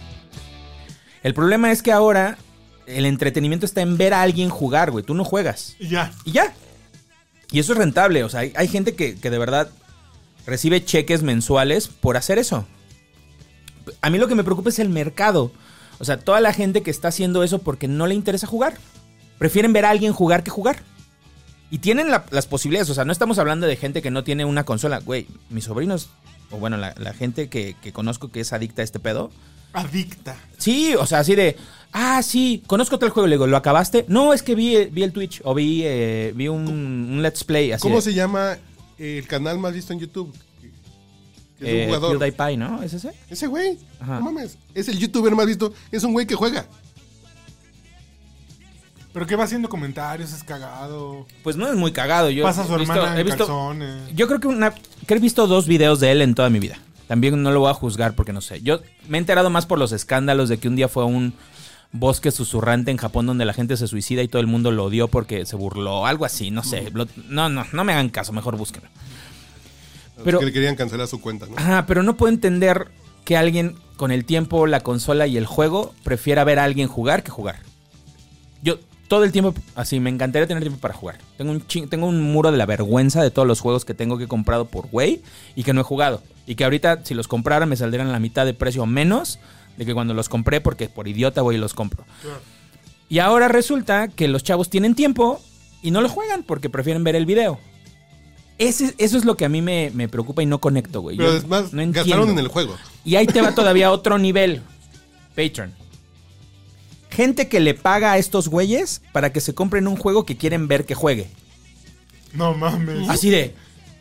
El problema es que ahora el entretenimiento está en ver a alguien jugar, güey, tú no juegas. Y ya. Y ya. Y eso es rentable, o sea, hay, hay gente que, que de verdad recibe cheques mensuales por hacer eso. A mí lo que me preocupa es el mercado. O sea, toda la gente que está haciendo eso porque no le interesa jugar. Prefieren ver a alguien jugar que jugar. Y tienen la- las posibilidades. O sea, no estamos hablando de gente que no tiene una consola. Güey, mis sobrinos, o bueno, la, la gente que, que conozco que es adicta a este pedo. Adicta. Sí, o sea, así de, ah, sí, conozco tal juego. Le digo, ¿lo acabaste? No, es que vi, vi el Twitch o vi, eh, vi un, un Let's Play. Así ¿Cómo de, se llama el canal más visto en YouTube? Que es eh, un jugador. PewDiePie, ¿no? ¿Es ese? Ese güey. Ajá. No mames. Es el youtuber más visto. Es un güey que juega. Pero que va haciendo comentarios, es cagado. Pues no es muy cagado. Yo Pasa a su he visto- hermana he en visto- calzones. Yo creo que una que he visto dos videos de él en toda mi vida. También no lo voy a juzgar porque no sé. Yo me he enterado más por los escándalos de que un día fue a un bosque susurrante en Japón donde la gente se suicida y todo el mundo lo odió porque se burló, algo así, no sé. Lo- no, no, no me hagan caso, mejor búsquenlo. Pero- que le querían cancelar su cuenta, ¿no? Ajá, pero no puedo entender que alguien con el tiempo, la consola y el juego prefiera ver a alguien jugar que jugar. Yo todo el tiempo, así, me encantaría tener tiempo para jugar. Tengo un, tengo un muro de la vergüenza de todos los juegos que tengo que he comprado por güey y que no he jugado. Y que ahorita, si los comprara, me saldrían a la mitad de precio o menos de que cuando los compré, porque por idiota voy y los compro. Y ahora resulta que los chavos tienen tiempo y no lo juegan porque prefieren ver el video. Ese- eso es lo que a mí me, me preocupa y no conecto, güey. Pero Yo además, no gastaron en el juego. Y ahí te va todavía otro nivel. Patreon. Gente que le paga a estos güeyes para que se compren un juego que quieren ver que juegue. No mames. Así de.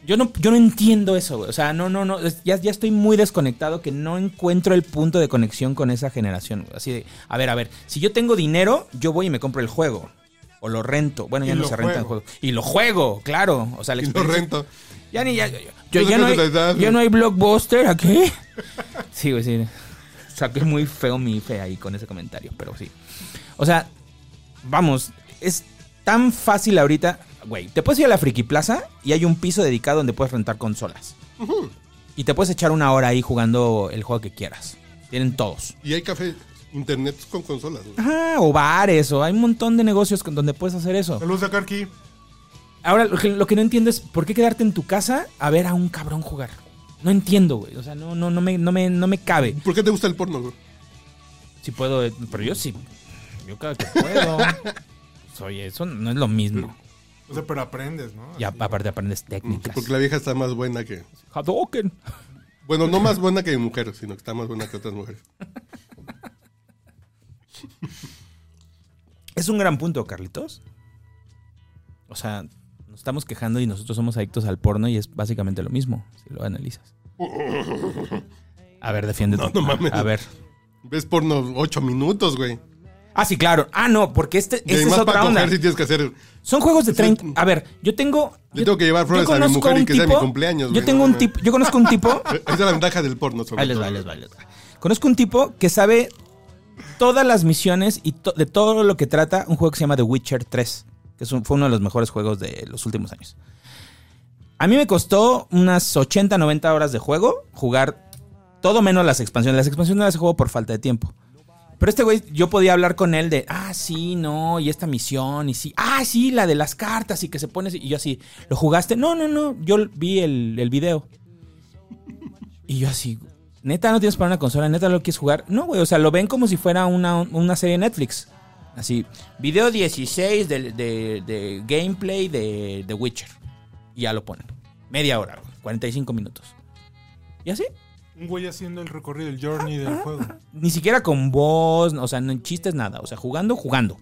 Yo no, yo no entiendo eso, güey. O sea, no, no, no. Ya, ya estoy muy desconectado que no encuentro el punto de conexión con esa generación. güey. Así de. A ver, a ver. Si yo tengo dinero, yo voy y me compro el juego. O lo rento. Bueno, ya no se renta el juego. Y lo juego, claro. O sea, la Y lo rento. Ya ni ya, yo- ya, no hay, ya no hay blockbuster aquí. Sí, güey, sí. Saqué muy feo mi fe ahí con ese comentario, pero sí. O sea, vamos, es tan fácil ahorita. Güey, te puedes ir a la Friki Plaza y hay un piso dedicado donde puedes rentar consolas. Y te puedes echar una hora ahí jugando el juego que quieras. Tienen todos. Y hay café, internet con consolas. güey. Ajá, o bares, o hay un montón de negocios con- donde puedes hacer eso. Saludos a Karki. Ahora, lo que, lo que no entiendo es por qué quedarte en tu casa a ver a un cabrón jugar. No entiendo, güey. O sea, no, no, no, me, no, me, no me cabe. ¿Por qué te gusta el porno, güey? Si puedo, eh, pero yo sí. Yo cada que puedo. Oye, eso no es lo mismo. O sea, pero aprendes, ¿no? Y a- Así. aparte aprendes técnicas. Porque la vieja está más buena que... Hadouken. Bueno, no más buena que mujer, sino que está más buena que otras mujeres. Es un gran punto, Carlitos. O sea, nos estamos quejando y nosotros somos adictos al porno y es básicamente lo mismo, si lo analizas. A ver, defiéndete. No, no mames. A ver. Ves porno ocho minutos, güey. Ah, sí, claro. Ah, no, porque este, Y esta es otra onda. coger si tienes que hacer... Son juegos de 30. A ver, yo tengo. Le tengo que llevar flores yo a mi mujer y que sea mi cumpleaños, Yo tengo no un tipo. Yo conozco un tipo. Esa es la ventaja del porno, sobre Ahí les todo. va, les va, les va. Conozco un tipo que sabe todas las misiones y to- de todo lo que trata un juego que se llama The Witcher 3, que es un- fue uno de los mejores juegos de los últimos años. A mí me costó unas 80, 90 horas de juego jugar todo menos las expansiones. Las expansiones no las juego por falta de tiempo. Pero este güey, yo podía hablar con él de, ah, sí, no, y esta misión, y sí, ah, sí, la de las cartas, y que se pone. Y yo así, ¿lo jugaste? No, no, no, yo vi el, el video. Y yo así, neta, no tienes para una consola, neta, lo quieres jugar. No, güey, o sea, lo ven como si fuera una, una serie de Netflix. Así, video 16 de, de- de gameplay de The Witcher. Y ya lo ponen. Media hora, güey, 45 minutos. Y así, Un güey haciendo el recorrido, el journey del juego. ni siquiera con voz, o sea, no en chistes, nada. O sea, jugando, jugando.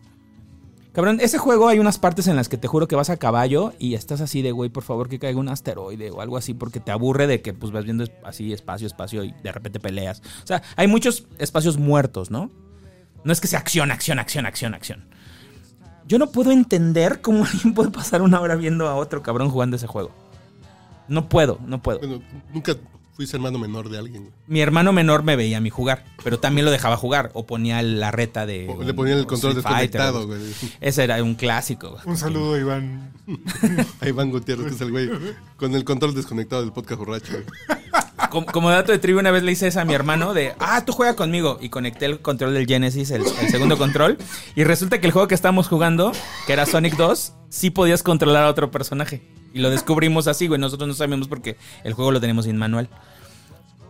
Cabrón, ese juego hay unas partes en las que te juro que vas a caballo y estás así de, güey, por favor que caiga un asteroide o algo así, porque te aburre de que pues vas viendo así espacio, espacio y de repente peleas. O sea, hay muchos espacios muertos, ¿no? No es que sea acción, acción, acción, acción, acción. Yo no puedo entender cómo alguien puede pasar una hora viendo a otro cabrón jugando ese juego. No puedo, no puedo. Bueno, nunca fuiste hermano menor de alguien. Mi hermano menor me veía a mí jugar, pero también lo dejaba jugar o ponía la reta de. O le ponían el control desconectado, güey. Ese era un clásico. güey. Un saludo a Iván. Ahí Iván Gutiérrez, que es el güey con el control desconectado del podcast borracho. güey. Como, como dato de trivia, una vez le hice esa a mi hermano de, ah, tú juega conmigo. Y conecté el control del Genesis, el, el segundo control. Y resulta que el juego que estábamos jugando, que era Sonic 2, sí podías controlar a otro personaje. Y lo descubrimos así, güey. Nosotros no sabíamos porque el juego lo tenemos sin manual.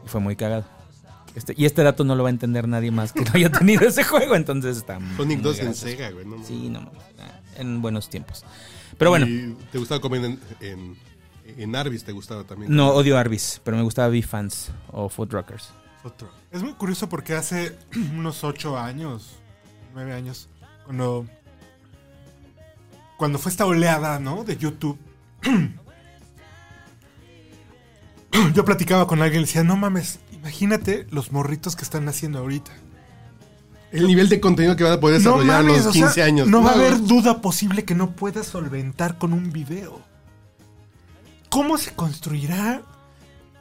Y fue muy cagado. Este, y este dato no lo va a entender nadie más que no haya tenido ese juego. Entonces está Sonic muy 2 en. Sega, güey. No, Sí, no mames, En buenos tiempos. Pero bueno, Y te gustaba comer en, en, en Arby's, te gustaba también. no odio Arby's, pero me gustaba B-Fans o Food Rockers. Otro. Es muy curioso porque hace unos ocho años, nueve años, cuando, cuando fue esta oleada, ¿no? De YouTube. Yo platicaba con alguien y le decía, no mames, imagínate los morritos que están haciendo ahorita. El nivel de contenido que van a poder No desarrollar mames, a o los sea, 15 años. No va a No, haber duda posible que no puedas solventar con un video. ¿Cómo se construirá?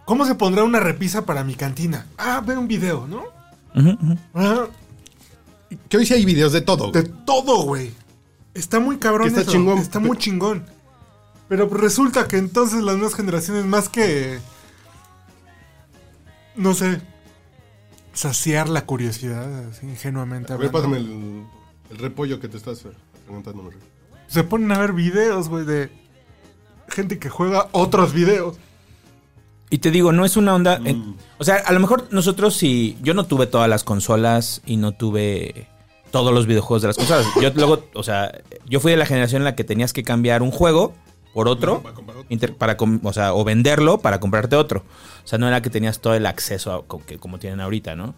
¿Cómo se pondrá una repisa para mi cantina? Ah, ve un video, ¿no? Ah, Que hoy sí hay videos de todo. de todo, güey. Está muy cabrón está eso, chingón. Está muy chingón. Pero resulta que entonces las nuevas generaciones, más que. No sé. Saciar la curiosidad, así, ingenuamente A ver, pásame el, el repollo que te estás eh, preguntando. Se ponen a ver videos, güey, de gente que juega otros videos. Y te digo, no es una onda. eh, o sea, a lo mejor nosotros si. Yo no tuve todas las consolas y no tuve todos los videojuegos de las consolas. Yo luego, o sea, yo fui de la generación en la que tenías que cambiar un juego por otro. Para comprar otro. inter- para o sea, o venderlo para comprarte otro. O sea, no era que tenías todo el acceso a- co- que, como tienen ahorita, ¿no?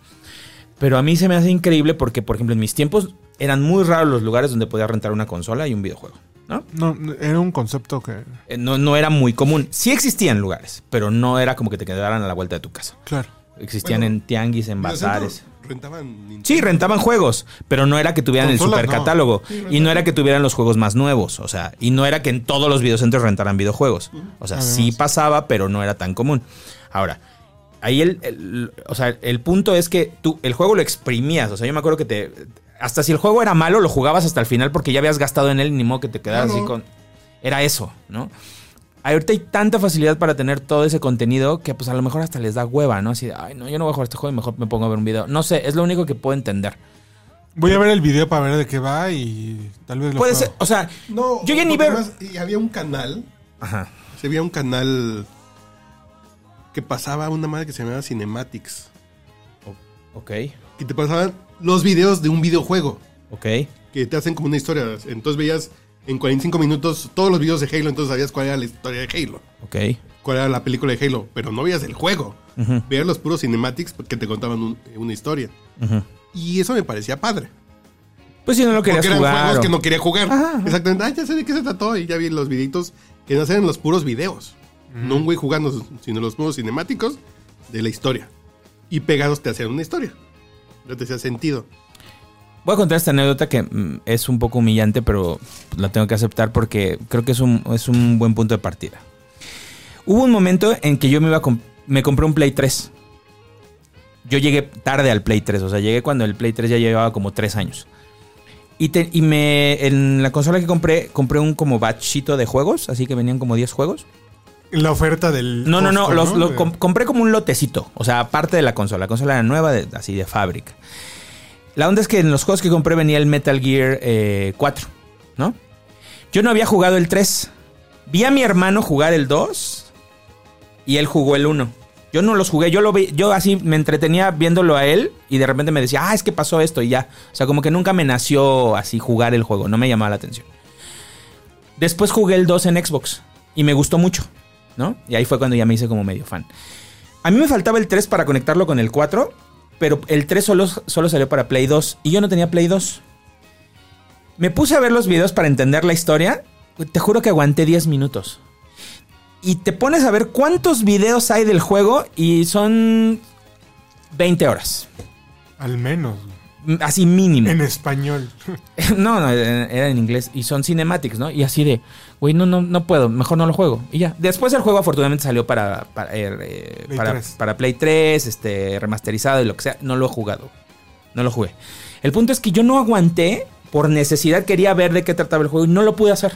Pero a mí se me hace increíble porque, por ejemplo, en mis tiempos eran muy raros los lugares donde podías rentar una consola y un videojuego, ¿no? No, era un concepto que. Eh, No, no era muy común. Sí existían lugares, pero no era como que te quedaran a la vuelta de tu casa. Claro. Existían Bueno, en tianguis, en bazares. Rentaban Nintendo. Sí, rentaban juegos, pero no era que tuvieran el super no. catálogo. y no era que tuvieran los juegos más nuevos. O sea, y no era que en todos los videocentros rentaran videojuegos. O sea, sí pasaba, pero no era tan común. Ahora, ahí el, el- o sea, el punto es que tú el juego lo exprimías. O sea, yo me acuerdo que te. Hasta si el juego era malo, lo jugabas hasta el final porque ya habías gastado en él, ni modo que te quedaras así con. Era eso, ¿no? Ahorita hay tanta facilidad para tener todo ese contenido que pues a lo mejor hasta les da hueva, ¿no? Así de, ay, no, yo no voy a jugar este juego y mejor me pongo a ver un video. No sé, es lo único que puedo entender. Voy a ver el video para ver de qué va y tal vez lo Puede juego. ser, o sea, No, yo ya ni ver... además, y había un canal, Ajá. se había un canal que pasaba una madre que se llamaba Cinematics. Ok, Que te pasaban los videos de un videojuego. ok. Que te hacen como una historia. Entonces veías en 45 minutos todos los videos de Halo. Entonces sabías cuál era la historia de Halo. Ok. Cuál era la película de Halo. Pero no veías el juego. Ujú, Veías los puros cinematics que te contaban un- una historia. ujú. Y eso me parecía padre. Pues si no lo querías Porque eran jugar. juegos o- que no quería jugar. Ajá, ajá. Exactamente. Ah, ya sé de qué se trató. Y ya vi los videitos que no eran los puros videos. No un güey jugando, sino los puros cinemáticos de la historia. Y pegados te hacían una historia. Ya te hacía sentido. Voy a contar esta anécdota que mm, es un poco humillante, pero la tengo que aceptar porque creo que es un, es un buen punto de partida. Hubo un momento en que yo me iba a comp- me compré un Play 3. Yo llegué tarde al Play 3, o sea, llegué cuando el Play 3 ya llevaba como 3 años. Y, te- y me en la consola que compré, compré un como batchito de juegos, así que venían como 10 juegos. La oferta del. No, no, no, los, compré como un lotecito, o sea, aparte de la consola. La consola era nueva, de- así de fábrica. La onda es que en los juegos que compré venía el Metal Gear eh, 4, ¿no? Yo no había jugado el 3. Vi a mi hermano jugar el 2 y él jugó el 1. Yo no los jugué, yo lo vi, yo así me entretenía viéndolo a él y de repente me decía, ah, es que pasó esto y ya. O sea, como que nunca me nació así jugar el juego, no me llamaba la atención. Después jugué el 2 en Xbox y me gustó mucho, ¿no? Y ahí fue cuando ya me hice como medio fan. A mí me faltaba el 3 para conectarlo con el 4, pero el 3 solo, solo salió para Play 2 y yo no tenía Play 2. Me puse a ver los videos para entender la historia. Te juro que aguanté 10 minutos. Y te pones a ver cuántos videos hay del juego y son 20 horas. Al menos. Así mínimo. En español. No, no, era en inglés. Y son cinematics, ¿no? Y así de, güey, no, no, no puedo, mejor no lo juego. Y ya. Después el juego afortunadamente salió para, para, eh, eh, Play para, 3. para Play 3, este, remasterizado y lo que sea. No lo he jugado. No lo jugué. El punto es que yo no aguanté, por necesidad quería ver de qué trataba el juego y no lo pude hacer.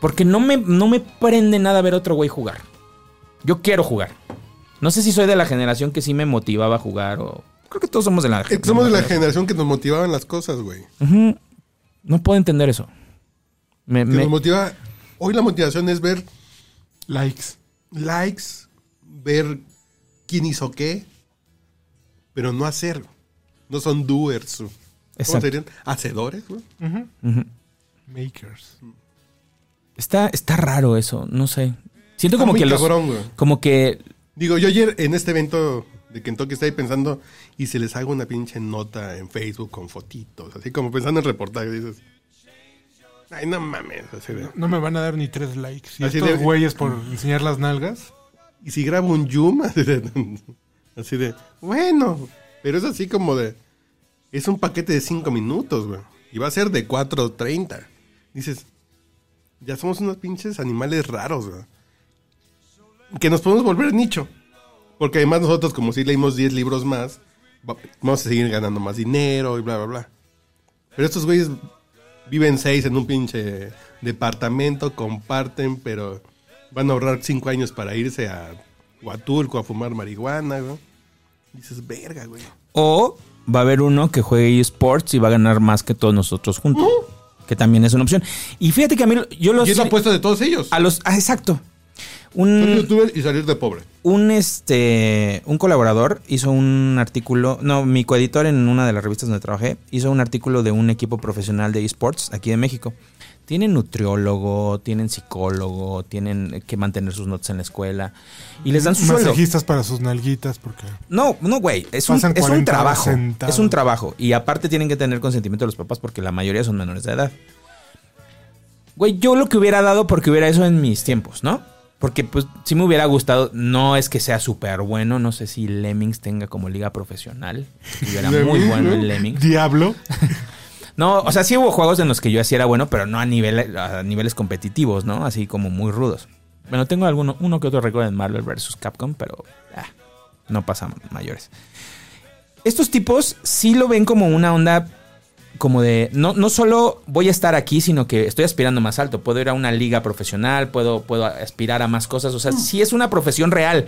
Porque no me, no me prende nada ver otro güey jugar. Yo quiero jugar. No sé si soy de la generación que sí me motivaba a jugar o... Creo que todos somos de la Eh, Somos de la generación que nos motivaban las cosas, güey. No puedo entender eso. Me, Que me- nos motiva. Hoy la motivación es ver Likes. likes, ver quién hizo qué, pero no hacer. No son doers. ¿Cómo Exacto. serían? Hacedores, güey. Ujú. Makers. Está, está raro eso, no sé. Siento Está como que cabrón, como que Digo, yo ayer en este evento de Kentucky estaba ahí pensando y se les hago una pinche nota en Facebook con fotitos, así como pensando en reportaje, dices, ay, no mames, así de- No me van a dar ni tres likes. Y Así estos de- güeyes por enseñar las nalgas. Y si grabo un zoom, así de, así de, bueno, pero es así como de, es un paquete de 5 minutos, güey, y va a ser de 4.30. Dices, ya somos unos pinches animales raros, güey. Que nos podemos volver nicho. Porque además nosotros, como si leímos 10 libros más, va- vamos a seguir ganando más dinero y bla, bla, bla. Pero estos güeyes viven 6 en un pinche departamento, comparten, pero van a ahorrar 5 años para irse a Huatulco a fumar marihuana, güey. Dices, verga, güey. o va a haber uno que juegue esports y va a ganar más que todos nosotros juntos, que también es una opción. Y fíjate que a mí yo los Y es la apuesta de todos ellos. a los ah, exacto. Ser Un, youtuber y salir de pobre. un este un colaborador hizo un artículo, no, mi coeditor en una de las revistas donde trabajé hizo un artículo de un equipo profesional de esports aquí de México. Tienen nutriólogo, tienen psicólogo, tienen que mantener sus notas en la escuela y les dan su sueldo. Masajistas para sus nalguitas porque... No, no, güey. Es un, Pasan es un 40 horas trabajo. sentados. Es un trabajo. Y aparte tienen que tener consentimiento de los papás porque la mayoría son menores de edad. Güey, yo lo que hubiera dado porque hubiera eso en mis tiempos, ¿no? Porque pues sí me hubiera gustado. No es que sea súper bueno. No sé si Lemmings tenga como liga profesional. Estuviera muy Lemmings, bueno ¿no? en Lemmings. Diablo. No, o sea, sí hubo juegos en los que yo así era bueno, pero no a, nivel, a niveles competitivos, ¿no? Así como muy rudos. Bueno, tengo alguno, uno que otro récord en Marvel vs. Capcom, pero ah, no pasa mayores. Estos tipos sí lo ven como una onda como de, no, no solo voy a estar aquí, sino que estoy aspirando más alto. Puedo ir a una liga profesional, puedo, puedo aspirar a más cosas. O sea, sí es una profesión real.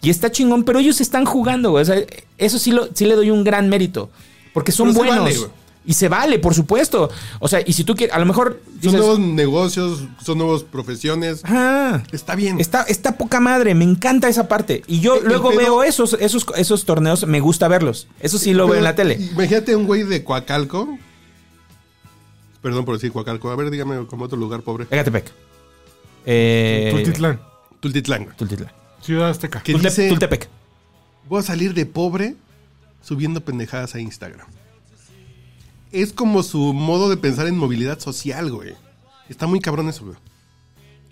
Y está chingón, pero ellos están jugando, güey. O sea, eso sí, lo, sí le doy un gran mérito. Porque son Pero se buenos. vale, y se vale, por supuesto. O sea, y si tú quieres, a lo mejor Son dices, nuevos negocios, son nuevas profesiones. "Ah, Está bien. Está, está poca madre, me encanta esa parte. Y yo El- el luego pedo- veo esos, esos, esos torneos, me gusta verlos. Eso sí lo veo en la tele. Imagínate un güey de Coacalco. Perdón por decir Coacalco. A ver, dígame como otro lugar pobre. Ecatepec. Eh, Tultitlán, Tultitlán. güey. Tultitlán. Ciudad Azteca. Que Tulte- dice, Tultepec. voy a salir de pobre subiendo pendejadas a Instagram. Es como su modo de pensar en movilidad social, güey. Está muy cabrón eso, güey.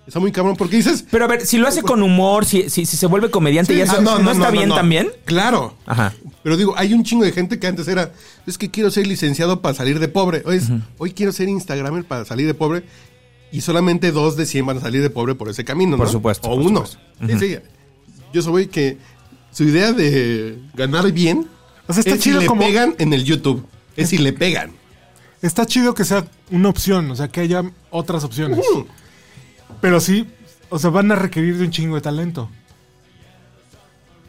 Está muy cabrón porque dices... Pero a ver, si lo hace con humor, si, si, si se vuelve comediante y eso, Ah, ¿no, está bien no. también? Claro. Ajá. Pero digo, hay un chingo de gente que antes era, es que quiero ser licenciado para salir de pobre. Hoy, es, hoy quiero ser Instagramer para salir de pobre. Y solamente dos de 100 van a salir de pobre por ese camino, ¿no? Por supuesto, O por uno. supuesto. Sí, sí. Yo soy que su idea de ganar bien O sea, está es si chido le como- pegan en el YouTube. Es si le pegan. Está chido que sea una opción, o sea, que haya otras opciones. Mm. Pero sí, o sea, van a requerir de un chingo de talento.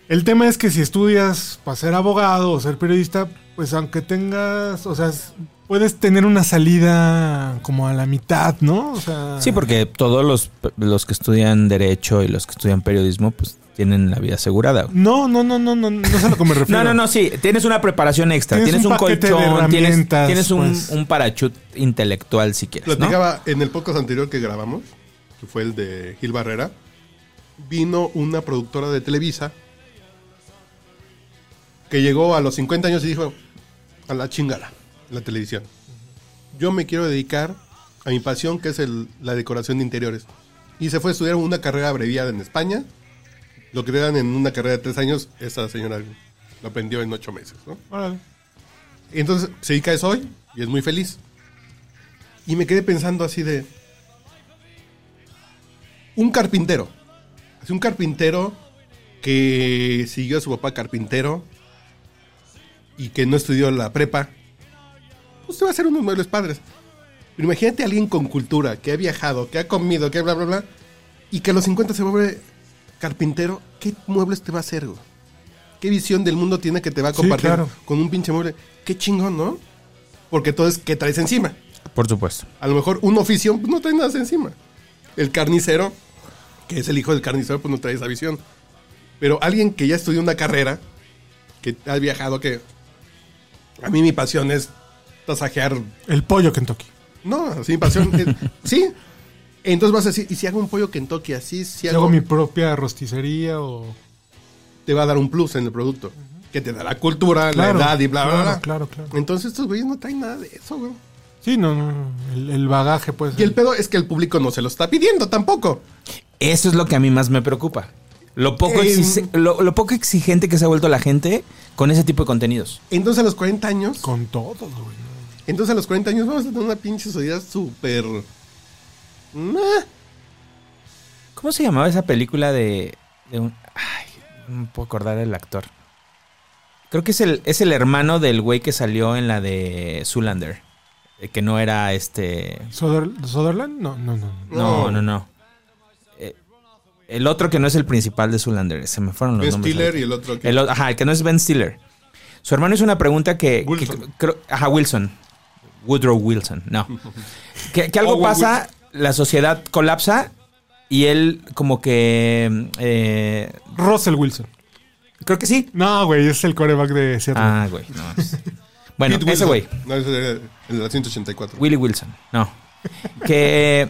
El tema es que si estudias para ser abogado o ser periodista, pues aunque tengas, o sea, puedes tener una salida como a la mitad, ¿no? O sea, Sí, porque todos los, los que estudian Derecho y los que estudian Periodismo, pues tienen la vida asegurada. No, no, no, no, no, no es a lo que me refiero. No, no, no, sí, tienes una preparación extra, Tienes tienes, un un, paquete de colchón, tienes, un, pues. un parachut intelectual si quieres, ¿no? Platicaba en el podcast anterior que grabamos, que fue el de Gil Barrera, vino una productora de Televisa que llegó a los 50 años y dijo, a la chingada, la televisión. Yo me quiero dedicar a mi pasión, que es el- la decoración de interiores. Y se fue a estudiar una carrera abreviada en España. Lo que dan en una carrera de tres años, esa señora lo aprendió en ocho meses, ¿no? Entonces se dedica a eso hoy y es muy feliz. Y me quedé pensando así de. Un carpintero. Así un carpintero que siguió a su papá carpintero y que no estudió la prepa. Pues te va a hacer unos muebles padres. Pero imagínate a alguien con cultura, que ha viajado, que ha comido, que bla, bla, bla. Y que a los 50 se vuelve carpintero. ¿Qué muebles te va a hacer, güey? ¿Qué visión del mundo tiene que te va a Sí, compartir claro. con un pinche mueble? Qué chingón, ¿no? Porque todo es que traes encima. Por supuesto. A lo mejor un oficio pues, no trae nada encima. El carnicero, que es el hijo del carnicero, pues no trae esa visión. Pero alguien que ya estudió una carrera, que ha viajado, que a mí mi pasión es tasajear. El pollo Kentucky. No, así mi pasión es- sí. Entonces vas a decir, ¿y si hago un pollo Kentucky así? Si Si hago, hago mi propia rosticería o... te va a dar un plus en el producto. Que te da la cultura, Claro, la edad y bla, bla, claro, bla. claro, claro. Entonces estos güeyes no traen nada de eso, güey. Sí, no, no, no, el, el bagaje pues... Y el pedo es que el público no se lo está pidiendo tampoco. Eso es lo que a mí más me preocupa. Lo poco, Eh, exige- lo, lo poco exigente que se ha vuelto la gente con ese tipo de contenidos. Entonces a los 40 años, Con todo, güey. entonces a los 40 años vamos a tener una pinche sociedad súper... ¿Cómo se llamaba esa película de, de un... Ay, no me puedo acordar del actor. Creo que es el, es el hermano del güey que salió en la de Zoolander. eh, Que no era este... Soder- ¿Sutherland? No, no, no. No, no, no. El otro que no es el principal de Zoolander. Se me fueron los Ben nombres. Stiller y el otro que- El ajá, el que no es Ben Stiller. Su hermano hizo una pregunta que... que Wilson. creo- ajá, Wilson. Woodrow Wilson. No. que, que algo Owen pasa, la sociedad colapsa y él como que... eh, Russell Wilson. creo que sí. No, güey, es el coreback de Seattle. Ah, güey. No. Bueno, Pete ese güey. No, ese era el de la 184. Willie Wilson, no. Que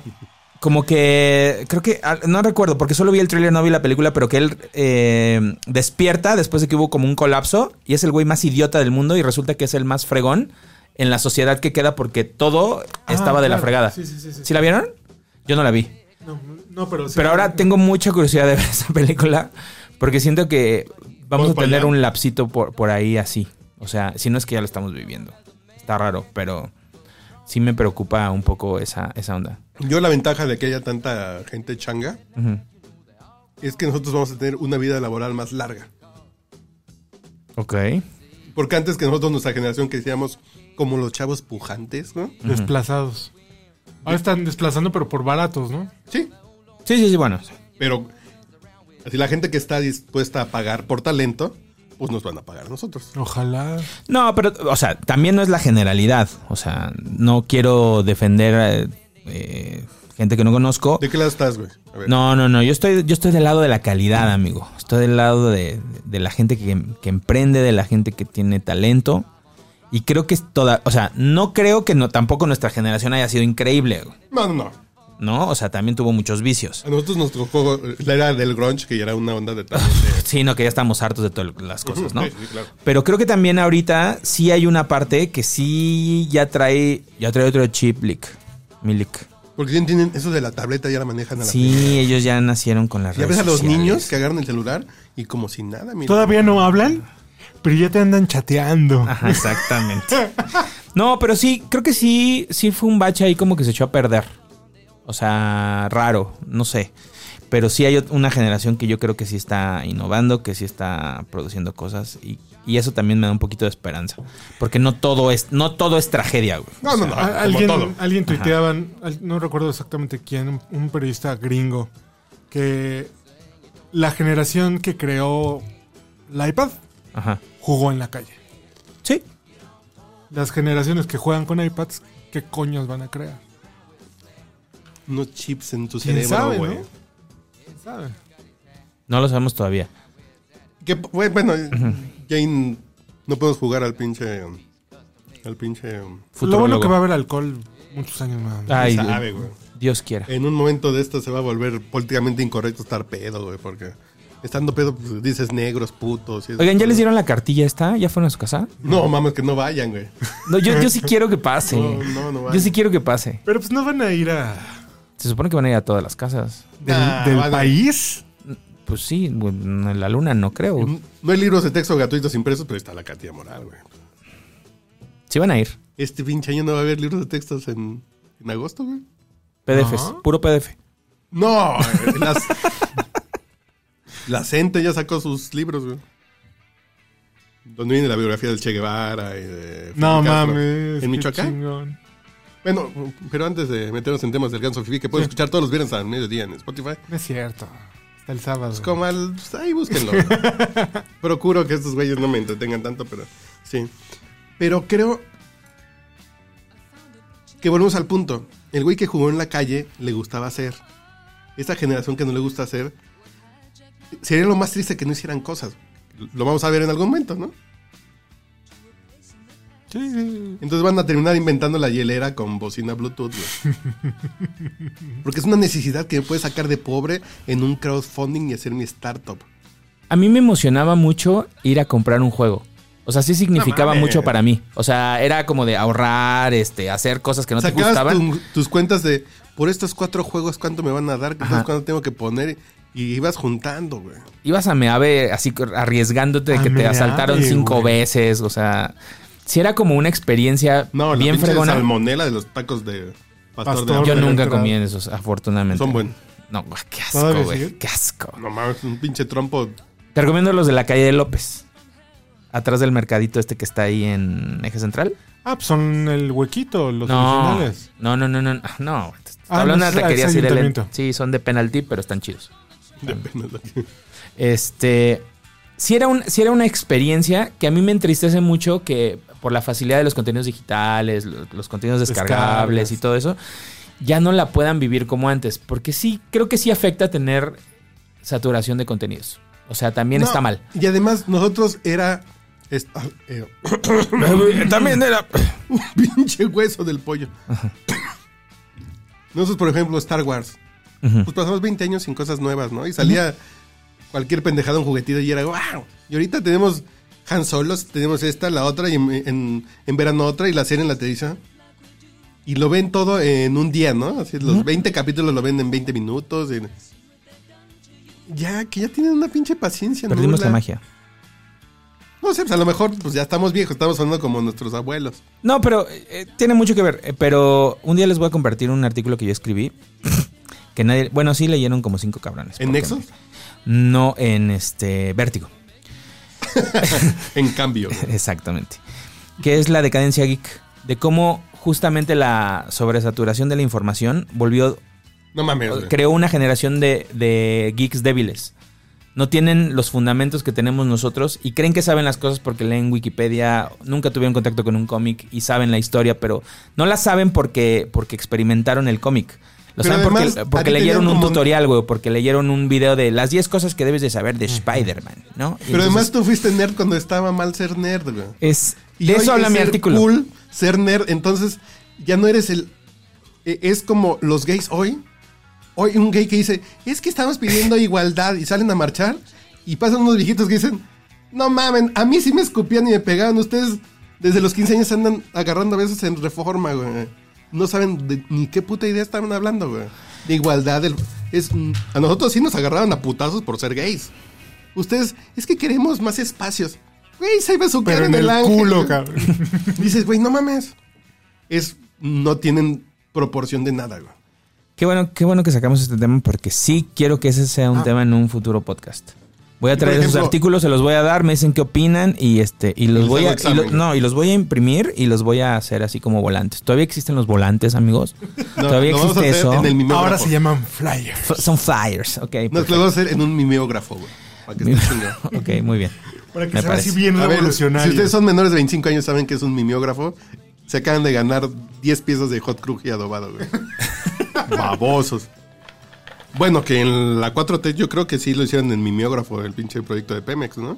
como que creo que ah, no recuerdo porque solo vi el tráiler, no vi la película, pero que él eh, despierta después de que hubo como un colapso y es el güey más idiota del mundo y resulta que es el más fregón en la sociedad que queda porque todo Ah, estaba de la fregada. Sí, sí, sí, sí. ¿Sí la vieron? Yo no la vi. No, no, pero sí. Pero ahora tengo mucha curiosidad de ver esa película porque siento que vamos a tener allá. un lapsito por, por ahí así. O sea, si no es que ya lo estamos viviendo. Está raro, pero sí me preocupa un poco esa, esa onda. Yo la ventaja de que haya tanta gente changa es que nosotros vamos a tener una vida laboral más larga. Ok. Porque antes que nosotros, nuestra generación, que decíamos, como los chavos pujantes, ¿no? Desplazados. Ahora están desplazando, pero por baratos, ¿no? Sí, Sí, sí, sí, bueno. pero así la gente que está dispuesta a pagar por talento, pues nos van a pagar nosotros. Ojalá. No, pero, o sea, también no es la generalidad. O sea, no quiero defender eh, gente que no conozco. ¿De qué lado estás, güey? No, no, no. Yo estoy, yo estoy del lado de la calidad, amigo. Estoy del lado de, de la gente que, que emprende, de la gente que tiene talento. Y creo que es toda. O sea, no creo que no, tampoco nuestra generación haya sido increíble, güey, No, no, no. ¿no? O sea, también tuvo muchos vicios. A nosotros nos tocó la era del grunge, que ya era una onda de de- Sí, no, que ya estamos hartos de todas las cosas, ¿no? Sí, sí, claro. Pero creo que también ahorita sí hay una parte que sí ya trae, ya trae otro chip, Lick. Milik. Porque ya tienen eso de la tableta, ya la manejan a la Sí, primera. ellos ya nacieron con las Ya redes ves a los sociales. niños que agarran el celular y como si nada, mira. Todavía no hablan, pero ya te andan chateando. Ajá, exactamente. No, pero sí, creo que sí, sí fue un bache ahí como que se echó a perder. O sea, raro, no sé. Pero sí hay una generación que yo creo que sí está innovando, que sí está produciendo cosas y, y eso también me da un poquito de esperanza. Porque no todo es, no todo es tragedia, güey. No, no, no. A- alguien, todo. alguien tuiteaban, al- no recuerdo exactamente quién, un- un periodista gringo, que la generación que creó el iPad Ajá. jugó en la calle. Sí. Las generaciones que juegan con iPads, ¿qué coños van a crear? Unos chips en tu ¿Quién cerebro, sabe, güey. no? No lo sabemos todavía. Que, bueno, Jane, no podemos jugar al pinche. Al pinche. Lo bueno que va a haber alcohol muchos años más. Ay, sabe, güey. Dios quiera. En un momento de esto se va a volver políticamente incorrecto estar pedo, güey, porque estando pedo pues, dices negros, putos. y. Oigan, ¿ya les dieron la cartilla esta? ¿Ya fueron a su casa? No, mames, que no vayan, güey. No, yo, yo sí quiero que pase. No, no, no yo vayan. sí quiero que pase. Pero pues no van a ir a Se supone que van a ir a todas las casas. del, Ah, del país. Pues sí, en la luna no creo. No hay libros de texto gratuitos impresos, pero está la cantidad moral, güey. Sí van a ir. Este pinche año no va a haber libros de textos en, en agosto, güey. PDFs, Ajá. puro PDF. No, las, la Cente ya sacó sus libros, güey. Donde viene la biografía del Che Guevara y de No Castro. mames. ¿En qué Michoacán? chingón. Bueno, pero antes de meternos en temas del Ganso Fifi, que pueden escuchar todos los viernes al mediodía en Spotify. No es cierto. Hasta el sábado. Pues como al, pues ahí búsquenlo. Procuro que estos güeyes no me entretengan tanto, pero sí. Pero creo que volvemos al punto. El güey que jugó en la calle le gustaba hacer. Esta generación que no le gusta hacer, sería lo más triste que no hicieran cosas. Lo vamos a ver en algún momento, ¿no? Sí, sí. Entonces van a terminar inventando la hielera con bocina Bluetooth, güey. Porque es una necesidad que me puede sacar de pobre en un crowdfunding y hacer mi startup. A mí me emocionaba mucho ir a comprar un juego. O sea, sí significaba mucho para mí. O sea, era como de ahorrar, este, hacer cosas que no te gustaban. tu- tus cuentas de por estos cuatro juegos cuánto me van a dar, cuánto tengo que poner y ibas juntando, güey. Ibas a Meave así arriesgándote de que te asaltaron cinco güey. veces. O sea, sí era como una experiencia No, la bien pinche fregona. salmonela de los tacos de pastor, de. Yo de nunca comí en esos, afortunadamente. Son buenos. No, qué asco, ¿Todavía güey. Qué asco. No mames, un pinche trompo. Te recomiendo los de la calle de López. Atrás del mercadito este que está ahí en Eje Central. Ah, pues son el huequito, los No, originales. no, no, no, no, no. Ah, hablando no, de taquerías así de. Sí, son de penalti, pero están chidos. de penas. Este. Sí era, un, sí era una experiencia que a mí me entristece mucho que por la facilidad de los contenidos digitales, los, los contenidos descargables Descargas. y todo eso, ya no la puedan vivir como antes. Porque sí, creo que sí afecta tener saturación de contenidos. O sea, también No, está mal. Y además, nosotros era. es- ah, eh, también era. un pinche hueso del pollo. Nosotros, por ejemplo, Star Wars. Pues pasamos 20 años sin cosas nuevas, ¿no? Y salía cualquier pendejada, un juguetito y era ¡wow! Y ahorita tenemos Han Solos, tenemos esta, la otra, y en, en, en verano otra, y la serie en la televisión. Y lo ven todo en un día, ¿no? Así, los 20 capítulos lo ven en 20 minutos. Ya, que ya tienen una pinche paciencia, Perdimos nula. la magia. No sé, pues a lo mejor pues ya estamos viejos, estamos hablando como nuestros abuelos. No, pero eh, tiene mucho que ver. Eh, pero un día les voy a compartir un artículo que yo escribí. Que nadie. Bueno, sí leyeron como cinco cabrones. ¿En Nexos? No, en este. Vértigo. En cambio. Exactamente. Que es la decadencia geek. de cómo justamente la sobresaturación de la información volvió, No mames. creó una generación de, de geeks débiles. No tienen los fundamentos que tenemos nosotros y creen que saben las cosas porque leen Wikipedia, nunca tuvieron contacto con un cómic y saben la historia, pero no la saben porque, porque experimentaron el cómic. Lo Pero saben además, porque, a leyeron un como- tutorial, güey, porque leyeron un video de las 10 cosas que debes de saber de Spider-Man, ¿no? Y Pero entonces además tú fuiste nerd cuando estaba mal ser nerd, güey. es Y de eso habla es mi ser artículo. cool ser nerd, entonces ya no eres el. e- Es como los gays hoy. Hoy un gay que dice, es que estamos pidiendo igualdad y salen a marchar y pasan unos viejitos que dicen, no mamen, a mí sí me escupían y me pegaban. Ustedes desde los 15 años andan agarrando besos en reforma, güey. No saben de ni qué puta idea estaban hablando, güey. De igualdad. del- es, a nosotros sí nos agarraban a putazos por ser gays. Ustedes, es que queremos más espacios. Güey, se iba su cara en el ángel, culo, cabrón. Dices, güey, no mames. Es, no tienen proporción de nada, güey. Qué bueno, qué bueno que sacamos este tema porque sí quiero que ese sea un Ah. tema en un futuro podcast. Voy a traer esos ejemplo- artículos, se los voy a dar, me dicen qué opinan y este y los voy a y examen. lo- no y los voy a imprimir y los voy a hacer así como volantes. Todavía existen los volantes, amigos. No, Todavía existe eso. en el mimeógrafo. Ahora se llaman flyers. F- Son flyers, ok. No, lo vamos a hacer en un mimeógrafo, güey. Para que esté ok, muy bien. Para que Me sea así bien A ver, si revolucionario. ustedes son menores de 25 años, saben que es un mimeógrafo. Se acaban de ganar 10 piezas de hot crux y adobado, güey. Babosos. Bueno, que en la 4T yo creo que sí lo hicieron en mimeógrafo, el pinche proyecto de Pemex, ¿no?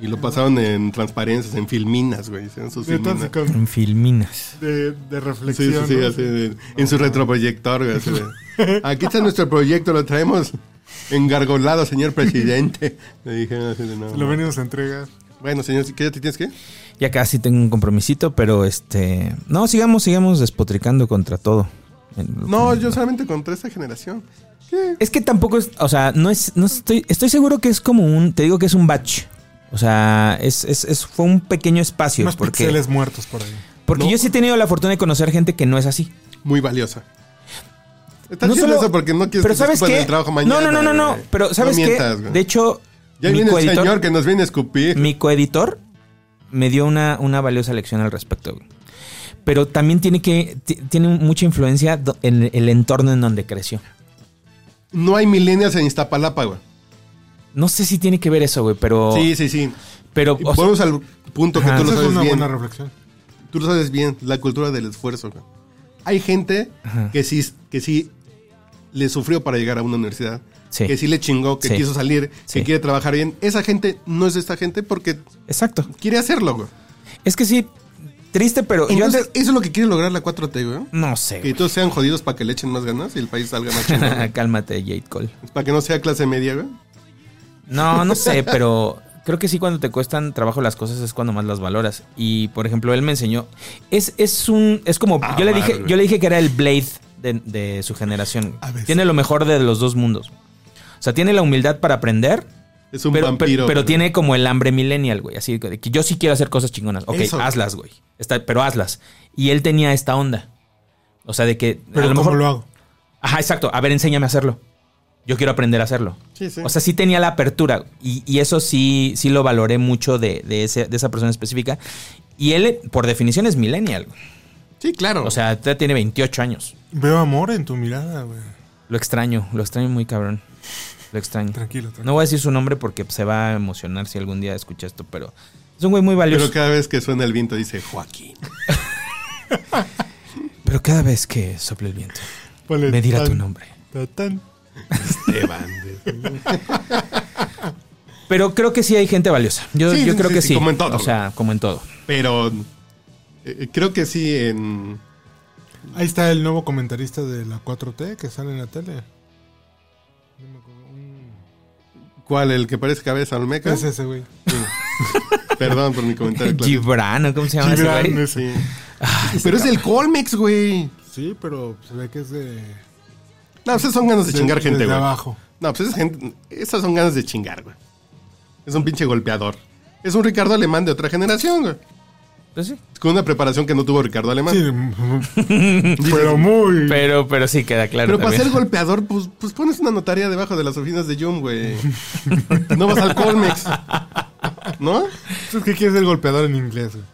Y lo pasaron en transparencias, en filminas, güey. hicieron sus filminas. con- En filminas. de, de Sí, reflexión. sí, sí, ¿no? así, de- en su retroproyector, güey, así de, Aquí está nuestro proyecto, lo traemos engargolado, señor presidente. Le dijeron así de no. Lo venimos a entregar. Bueno, señor, ¿qué ya te tienes que? Ya casi tengo un compromisito, pero este no sigamos sigamos despotricando contra todo. No, yo solamente contra esta generación. ¿Qué? Es que tampoco es, o sea, no es, no estoy, estoy seguro que es como un, te digo que es un batch. O sea, es, es, es- fue un pequeño espacio. Más porque pixeles muertos por ahí. porque No. yo sí he tenido la fortuna de conocer gente que no es así. Muy valiosa. Está No solo- eso porque no quieres pero que ¿sabes te qué? el trabajo mañana. no, no, no, no, no. Pero ¿sabes No qué? mientas, güey. De hecho, Ya mi viene el coeditor, señor que nos viene a escupir. mi coeditor me dio una, una valiosa lección al respecto. güey. Pero también tiene que ti- tiene mucha influencia en el entorno en donde creció. No hay millennials en Iztapalapa, güey. No sé si tiene que ver eso, güey, pero Sí, sí, sí. pero Y o sea, Volvemos al punto que Ajá. tú lo es sabes una bien. buena reflexión. Tú lo sabes bien, la cultura del esfuerzo. güey. Hay gente Ajá. que sí, que sí le sufrió para llegar a una universidad. Sí. Que sí le chingó, que Sí. quiso salir, Sí. que quiere trabajar bien. Esa gente no es esta gente porque exacto. quiere hacerlo, güey. Es que sí, triste, pero yo Entonces, antes... eso es lo que quiere lograr la 4T, güey. No sé. Que todos sean jodidos para que le echen más ganas y el país salga más chingón. Cálmate, Jade Cole. para que no sea clase media, güey. No, no sé, pero creo que sí cuando te cuestan trabajo las cosas es cuando más las valoras. Y por ejemplo, él me enseñó. Es, es un. Es como. Ah, yo le dije, yo le dije que era el Blade de, de su generación. A veces. Tiene lo mejor de los dos mundos. O sea, tiene la humildad para aprender. Es un pero, vampiro. pero, tiene como el hambre millennial, güey. Así de que yo sí quiero hacer cosas chingonas. Ok, Eso, hazlas, güey. Está- pero hazlas. Y él tenía esta onda. O sea, de que. Pero a lo ¿cómo mejor. lo hago? Ajá, exacto. A ver, enséñame a hacerlo. Yo quiero aprender a hacerlo. Sí, sí. O sea, sí tenía la apertura. Y, y eso sí, sí lo valoré mucho de, de, ese- de esa persona específica. Y él, por definición, es millennial. güey. sí, claro. O sea, ya tiene 28 años. Veo amor en tu mirada, güey. Lo extraño, lo extraño muy cabrón. Lo extraño. Tranquilo, tranquilo. No voy a decir su nombre porque se va a emocionar si algún día escucha esto, pero es un güey muy valioso. pero cada vez que suena el viento dice Joaquín. Pero cada vez que sople el viento, me dirá tan, tu nombre. tan. Esteban. Pero creo que sí hay gente valiosa. Yo, Sí, yo sí, creo sí, que sí, sí. como en todo, O sea, como en todo. Pero eh, creo que sí en... Ahí está el nuevo comentarista de la 4T que sale en la tele. ¿Cuál? ¿El que parece cabeza olmeca? Es ese, güey. Perdón por mi comentario. claro. Gibran, ¿o ¿cómo se llama ese Gibran, güey? ese. Sí. Pero es del Colmex, güey. Sí, pero se ve que es de. No, pues esas son ganas de, chingar gente, desde güey. abajo. No, pues esa gente, esas son ganas de chingar, güey. Es un pinche golpeador. Es un Ricardo Alemán de otra generación, güey. Pues sí. Con una preparación que no tuvo Ricardo Alemán. Sí, pero muy. Pero, pero sí queda claro. Pero para ser golpeador, pues, pues pones una notaría debajo de las oficinas de Yum, güey. No vas al Colmex. ¿No? Es que quieres el golpeador en inglés, güey.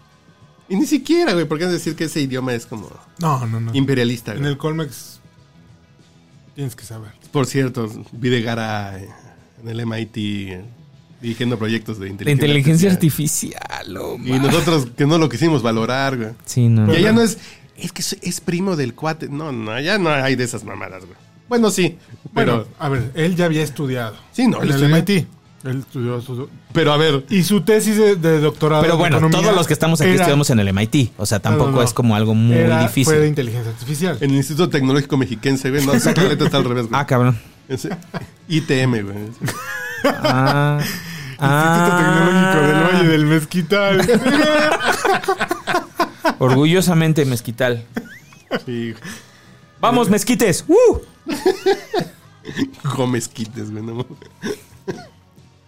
Y ni siquiera, güey, porque decir que ese idioma es como No, no, no. imperialista, En güey. el Colmex tienes que saber. Por cierto, Videgara eh, en el MIT eh, dirigiendo proyectos de inteligencia, inteligencia artificial. artificial, oh, Y nosotros que no lo quisimos valorar, güey. Sí, no. Y allá no es, es que es, primo del cuate. No, no, allá no hay de esas mamadas, güey. Bueno, sí, pero, Bueno, a ver, él ya había estudiado. Sí, no, él estudió. MIT. Él estudió, estudió. pero a ver, Y su tesis de, de doctorado. Pero en bueno, todos los que estamos aquí era- estudiamos en el MIT. O sea, tampoco No, no, no. es como algo muy era- difícil. Fue de inteligencia artificial. en el Instituto Tecnológico Mexiquense, güey, no, está al revés, güey. Ah, cabrón. Ese- ITM, güey. Ah. Instituto Tecnológico del Ah. Valle del Mezquital. Orgullosamente mezquital. Sí, ¡Vamos, mezquites! ¡Uh! Gómez Quites, güey. no.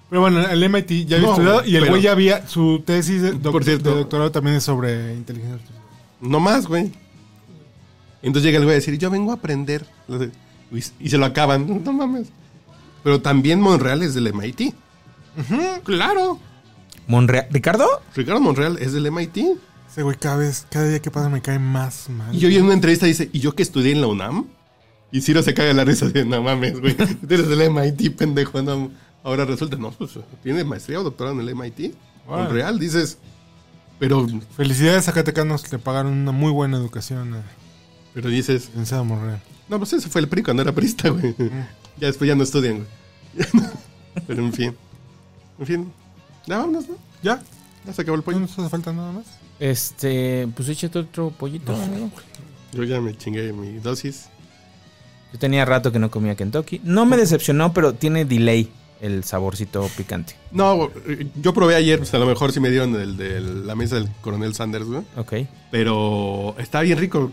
Pero bueno, el MIT ya había No, estudiado y el güey ya había. Su tesis de, doc- Por cierto. de doctorado también es sobre inteligencia artificial. No más, güey. Entonces llega el güey a decir, yo vengo a aprender. Y, y se lo acaban. No mames. Pero también Monreal es del MIT. claro. Monrea- ¿Ricardo? Ricardo Monreal es del MIT. Ese güey cada vez, cada día que pasa me cae más mal. Y hoy en una entrevista dice, ¿y yo que estudié en la UNAM? Y Ciro se cae de la risa de, no mames, güey. Tú eres del MIT, pendejo. No. Ahora resulta, no, pues tiene maestría o doctorado en el MIT. Órale. Monreal, dices. Pero, Felicidades a Zacatecanos, le pagaron una muy buena educación pero dices, licenciado Monreal. No, pues ese fue el PRI cuando era prista, güey. Ya después ya no estudian, güey. Pero en fin. En fin. Ya vámonos, ¿no? ¿Ya? Ya se acabó el ¿No pollo. nos hace falta nada más? Este, pues échate otro pollito, amigo. Yo ya me chingué mi dosis. Yo tenía rato que no comía Kentucky. No me decepcionó, pero tiene delay el saborcito picante. No, yo probé ayer, pues a lo mejor sí me dieron el de la mesa del coronel Sanders, güey. Ok. Pero está bien rico.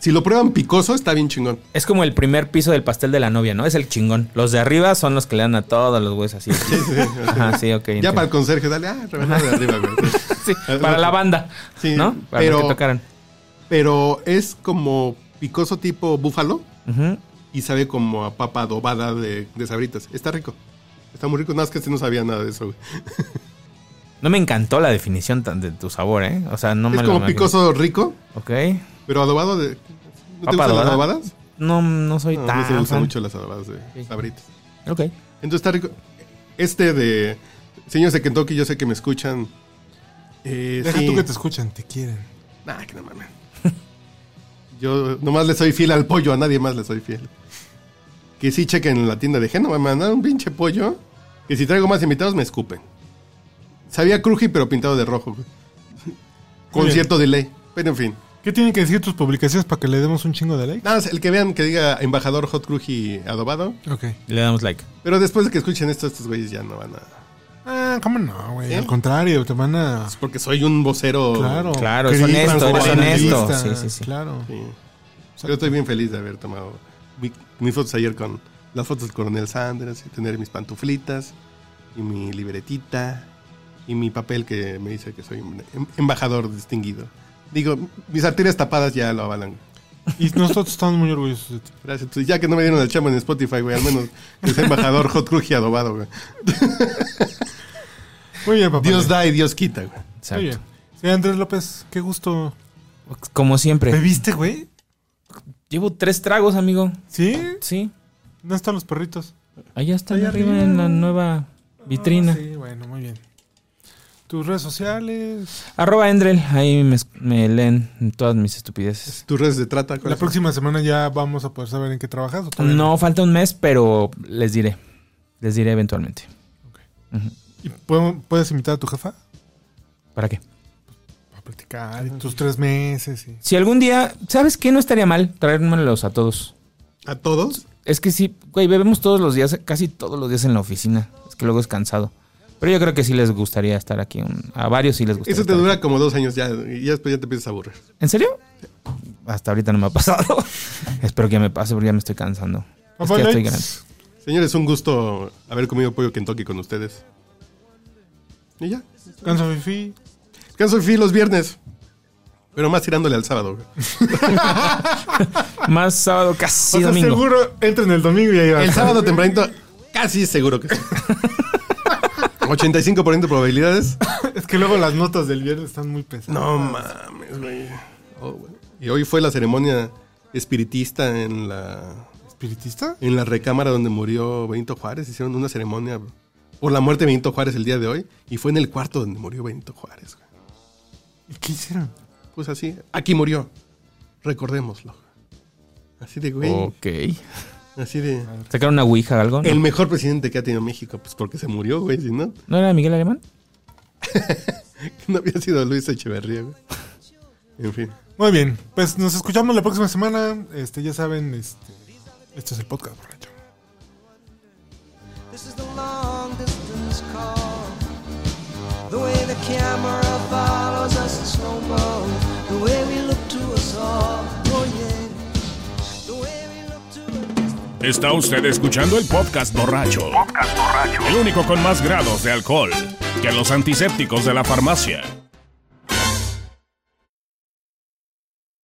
Si lo prueban picoso, está bien chingón. Es como el primer piso del pastel de la novia, ¿no? Es el chingón. Los de arriba son los que le dan a todos los güeyes así. Ajá, sí, ok. Ya entiendo. para el conserje, dale, ah, rebanada de arriba, güey. Sí, para la banda, Sí, ¿no? Para pero- los que tocaran. Pero es como picoso tipo búfalo y sabe como a papa adobada de, de sabritas. Está rico. Está muy rico. Nada más que este no sabía nada de eso, güey. No me encantó la definición de tu sabor, ¿eh? O sea, no me es lo como picoso rico, Ok. Pero adobado de. ¿No te gustan las adobada. adobadas? No, no soy No, a tan mí sí me gustan mucho las adobadas de Ok. sabritas. Ok. Entonces está rico. Este de. Señores de Kentucky, yo sé que me escuchan. Eh, Deja sí. tú que te escuchan, te quieren. Nah, que no mames. Yo nomás le soy fiel al pollo, a nadie más le soy fiel. Que sí chequen en la tienda de Geno, me mandaron un pinche pollo. Que si traigo más invitados me escupen. Sabía cruji, pero pintado de rojo. güey. Con bien. cierto delay. Pero en fin. ¿Qué tienen que decir tus publicaciones para que le demos un chingo de like? Nada, más, el que vean que diga embajador hot cruji adobado. Ok. Le damos like. Pero después de que escuchen esto, estos güeyes ya no van a. Ah, ¿cómo no, güey? ¿Eh? Al contrario, te van a... Es porque soy un vocero. Claro. Claro, es honesto, eres analista, honesto. Sí, sí, sí. Claro. Sí. Yo estoy bien feliz de haber tomado mi- mis fotos ayer con las fotos del coronel Sanders y tener mis pantuflitas y mi libretita y mi papel que me dice que soy em- embajador distinguido. Digo, mis arterias tapadas ya lo avalan. Y nosotros estamos muy orgullosos de ti. Gracias. Pues ya que no me dieron el chamo en Spotify, güey, al menos que sea embajador hot cruji adobado, güey. Muy bien, papá. Dios da y Dios quita, güey. Muy bien. Sí, Andrés López, qué gusto. Como siempre. ¿Bebiste, güey? Llevo tres tragos, amigo. ¿Sí? Sí. ¿Dónde están los perritos? Allá están Allá arriba arriba. en la nueva vitrina. Sí, bueno, muy bien. Tus redes sociales. Arroba Endrel, ahí me, me leen todas mis estupideces. Tus redes de trata, La próxima semana ya vamos a poder saber en qué trabajas. ¿o todavía No falta un mes, pero les diré. Les diré eventualmente. ¿Y podemos- puedes invitar a tu jefa? ¿Para qué? A platicar. y tus tres meses. Y... Si algún día, ¿sabes qué? No estaría mal traérmelos a todos. ¿A todos? Es que sí, güey, bebemos todos los días, casi todos los días en la oficina. Es que luego es cansado. Pero yo creo que sí les gustaría estar aquí. un- a varios sí les gustaría. Eso te estar dura como dos años ya y ya después ya te empiezas a aburrir. ¿En serio? Hasta ahorita no me ha pasado. Espero que me pase porque ya me estoy cansando. Es que ya estoy Lights. grande. Señores, un gusto haber comido pollo Kentucky con ustedes. Y ya. Canso Fifi. Descanso el fin los viernes. Pero más tirándole al sábado. güey. Más sábado, casi o sea, domingo. seguro entren el domingo y ahí va El sábado tempranito, casi seguro que sí. 85% de probabilidades. que luego las notas del viernes están muy pesadas. No mames, güey. Oh, güey. Y hoy fue la ceremonia espiritista en la ¿Espiritista? en la recámara donde murió Benito Juárez. Hicieron una ceremonia por la muerte de Benito Juárez el día de hoy. Y fue en el cuarto donde murió Benito Juárez. güey. ¿Y qué hicieron? Pues así, aquí murió. Recordémoslo. Así de, güey. Ok. Así de. ¿Sacaron una ouija o algo? ¿No? El mejor presidente que ha tenido México, pues porque se murió, güey. Si no, ¿No era Miguel Alemán? no había sido Luis Echeverría, güey. En fin. Muy bien, pues nos escuchamos la próxima semana. Este, ya saben, este, esto es el podcast borracho. This is the long distance call. The way the camera follows us in slow Está usted escuchando el podcast borracho. El único con más grados de alcohol que los antisépticos de la farmacia.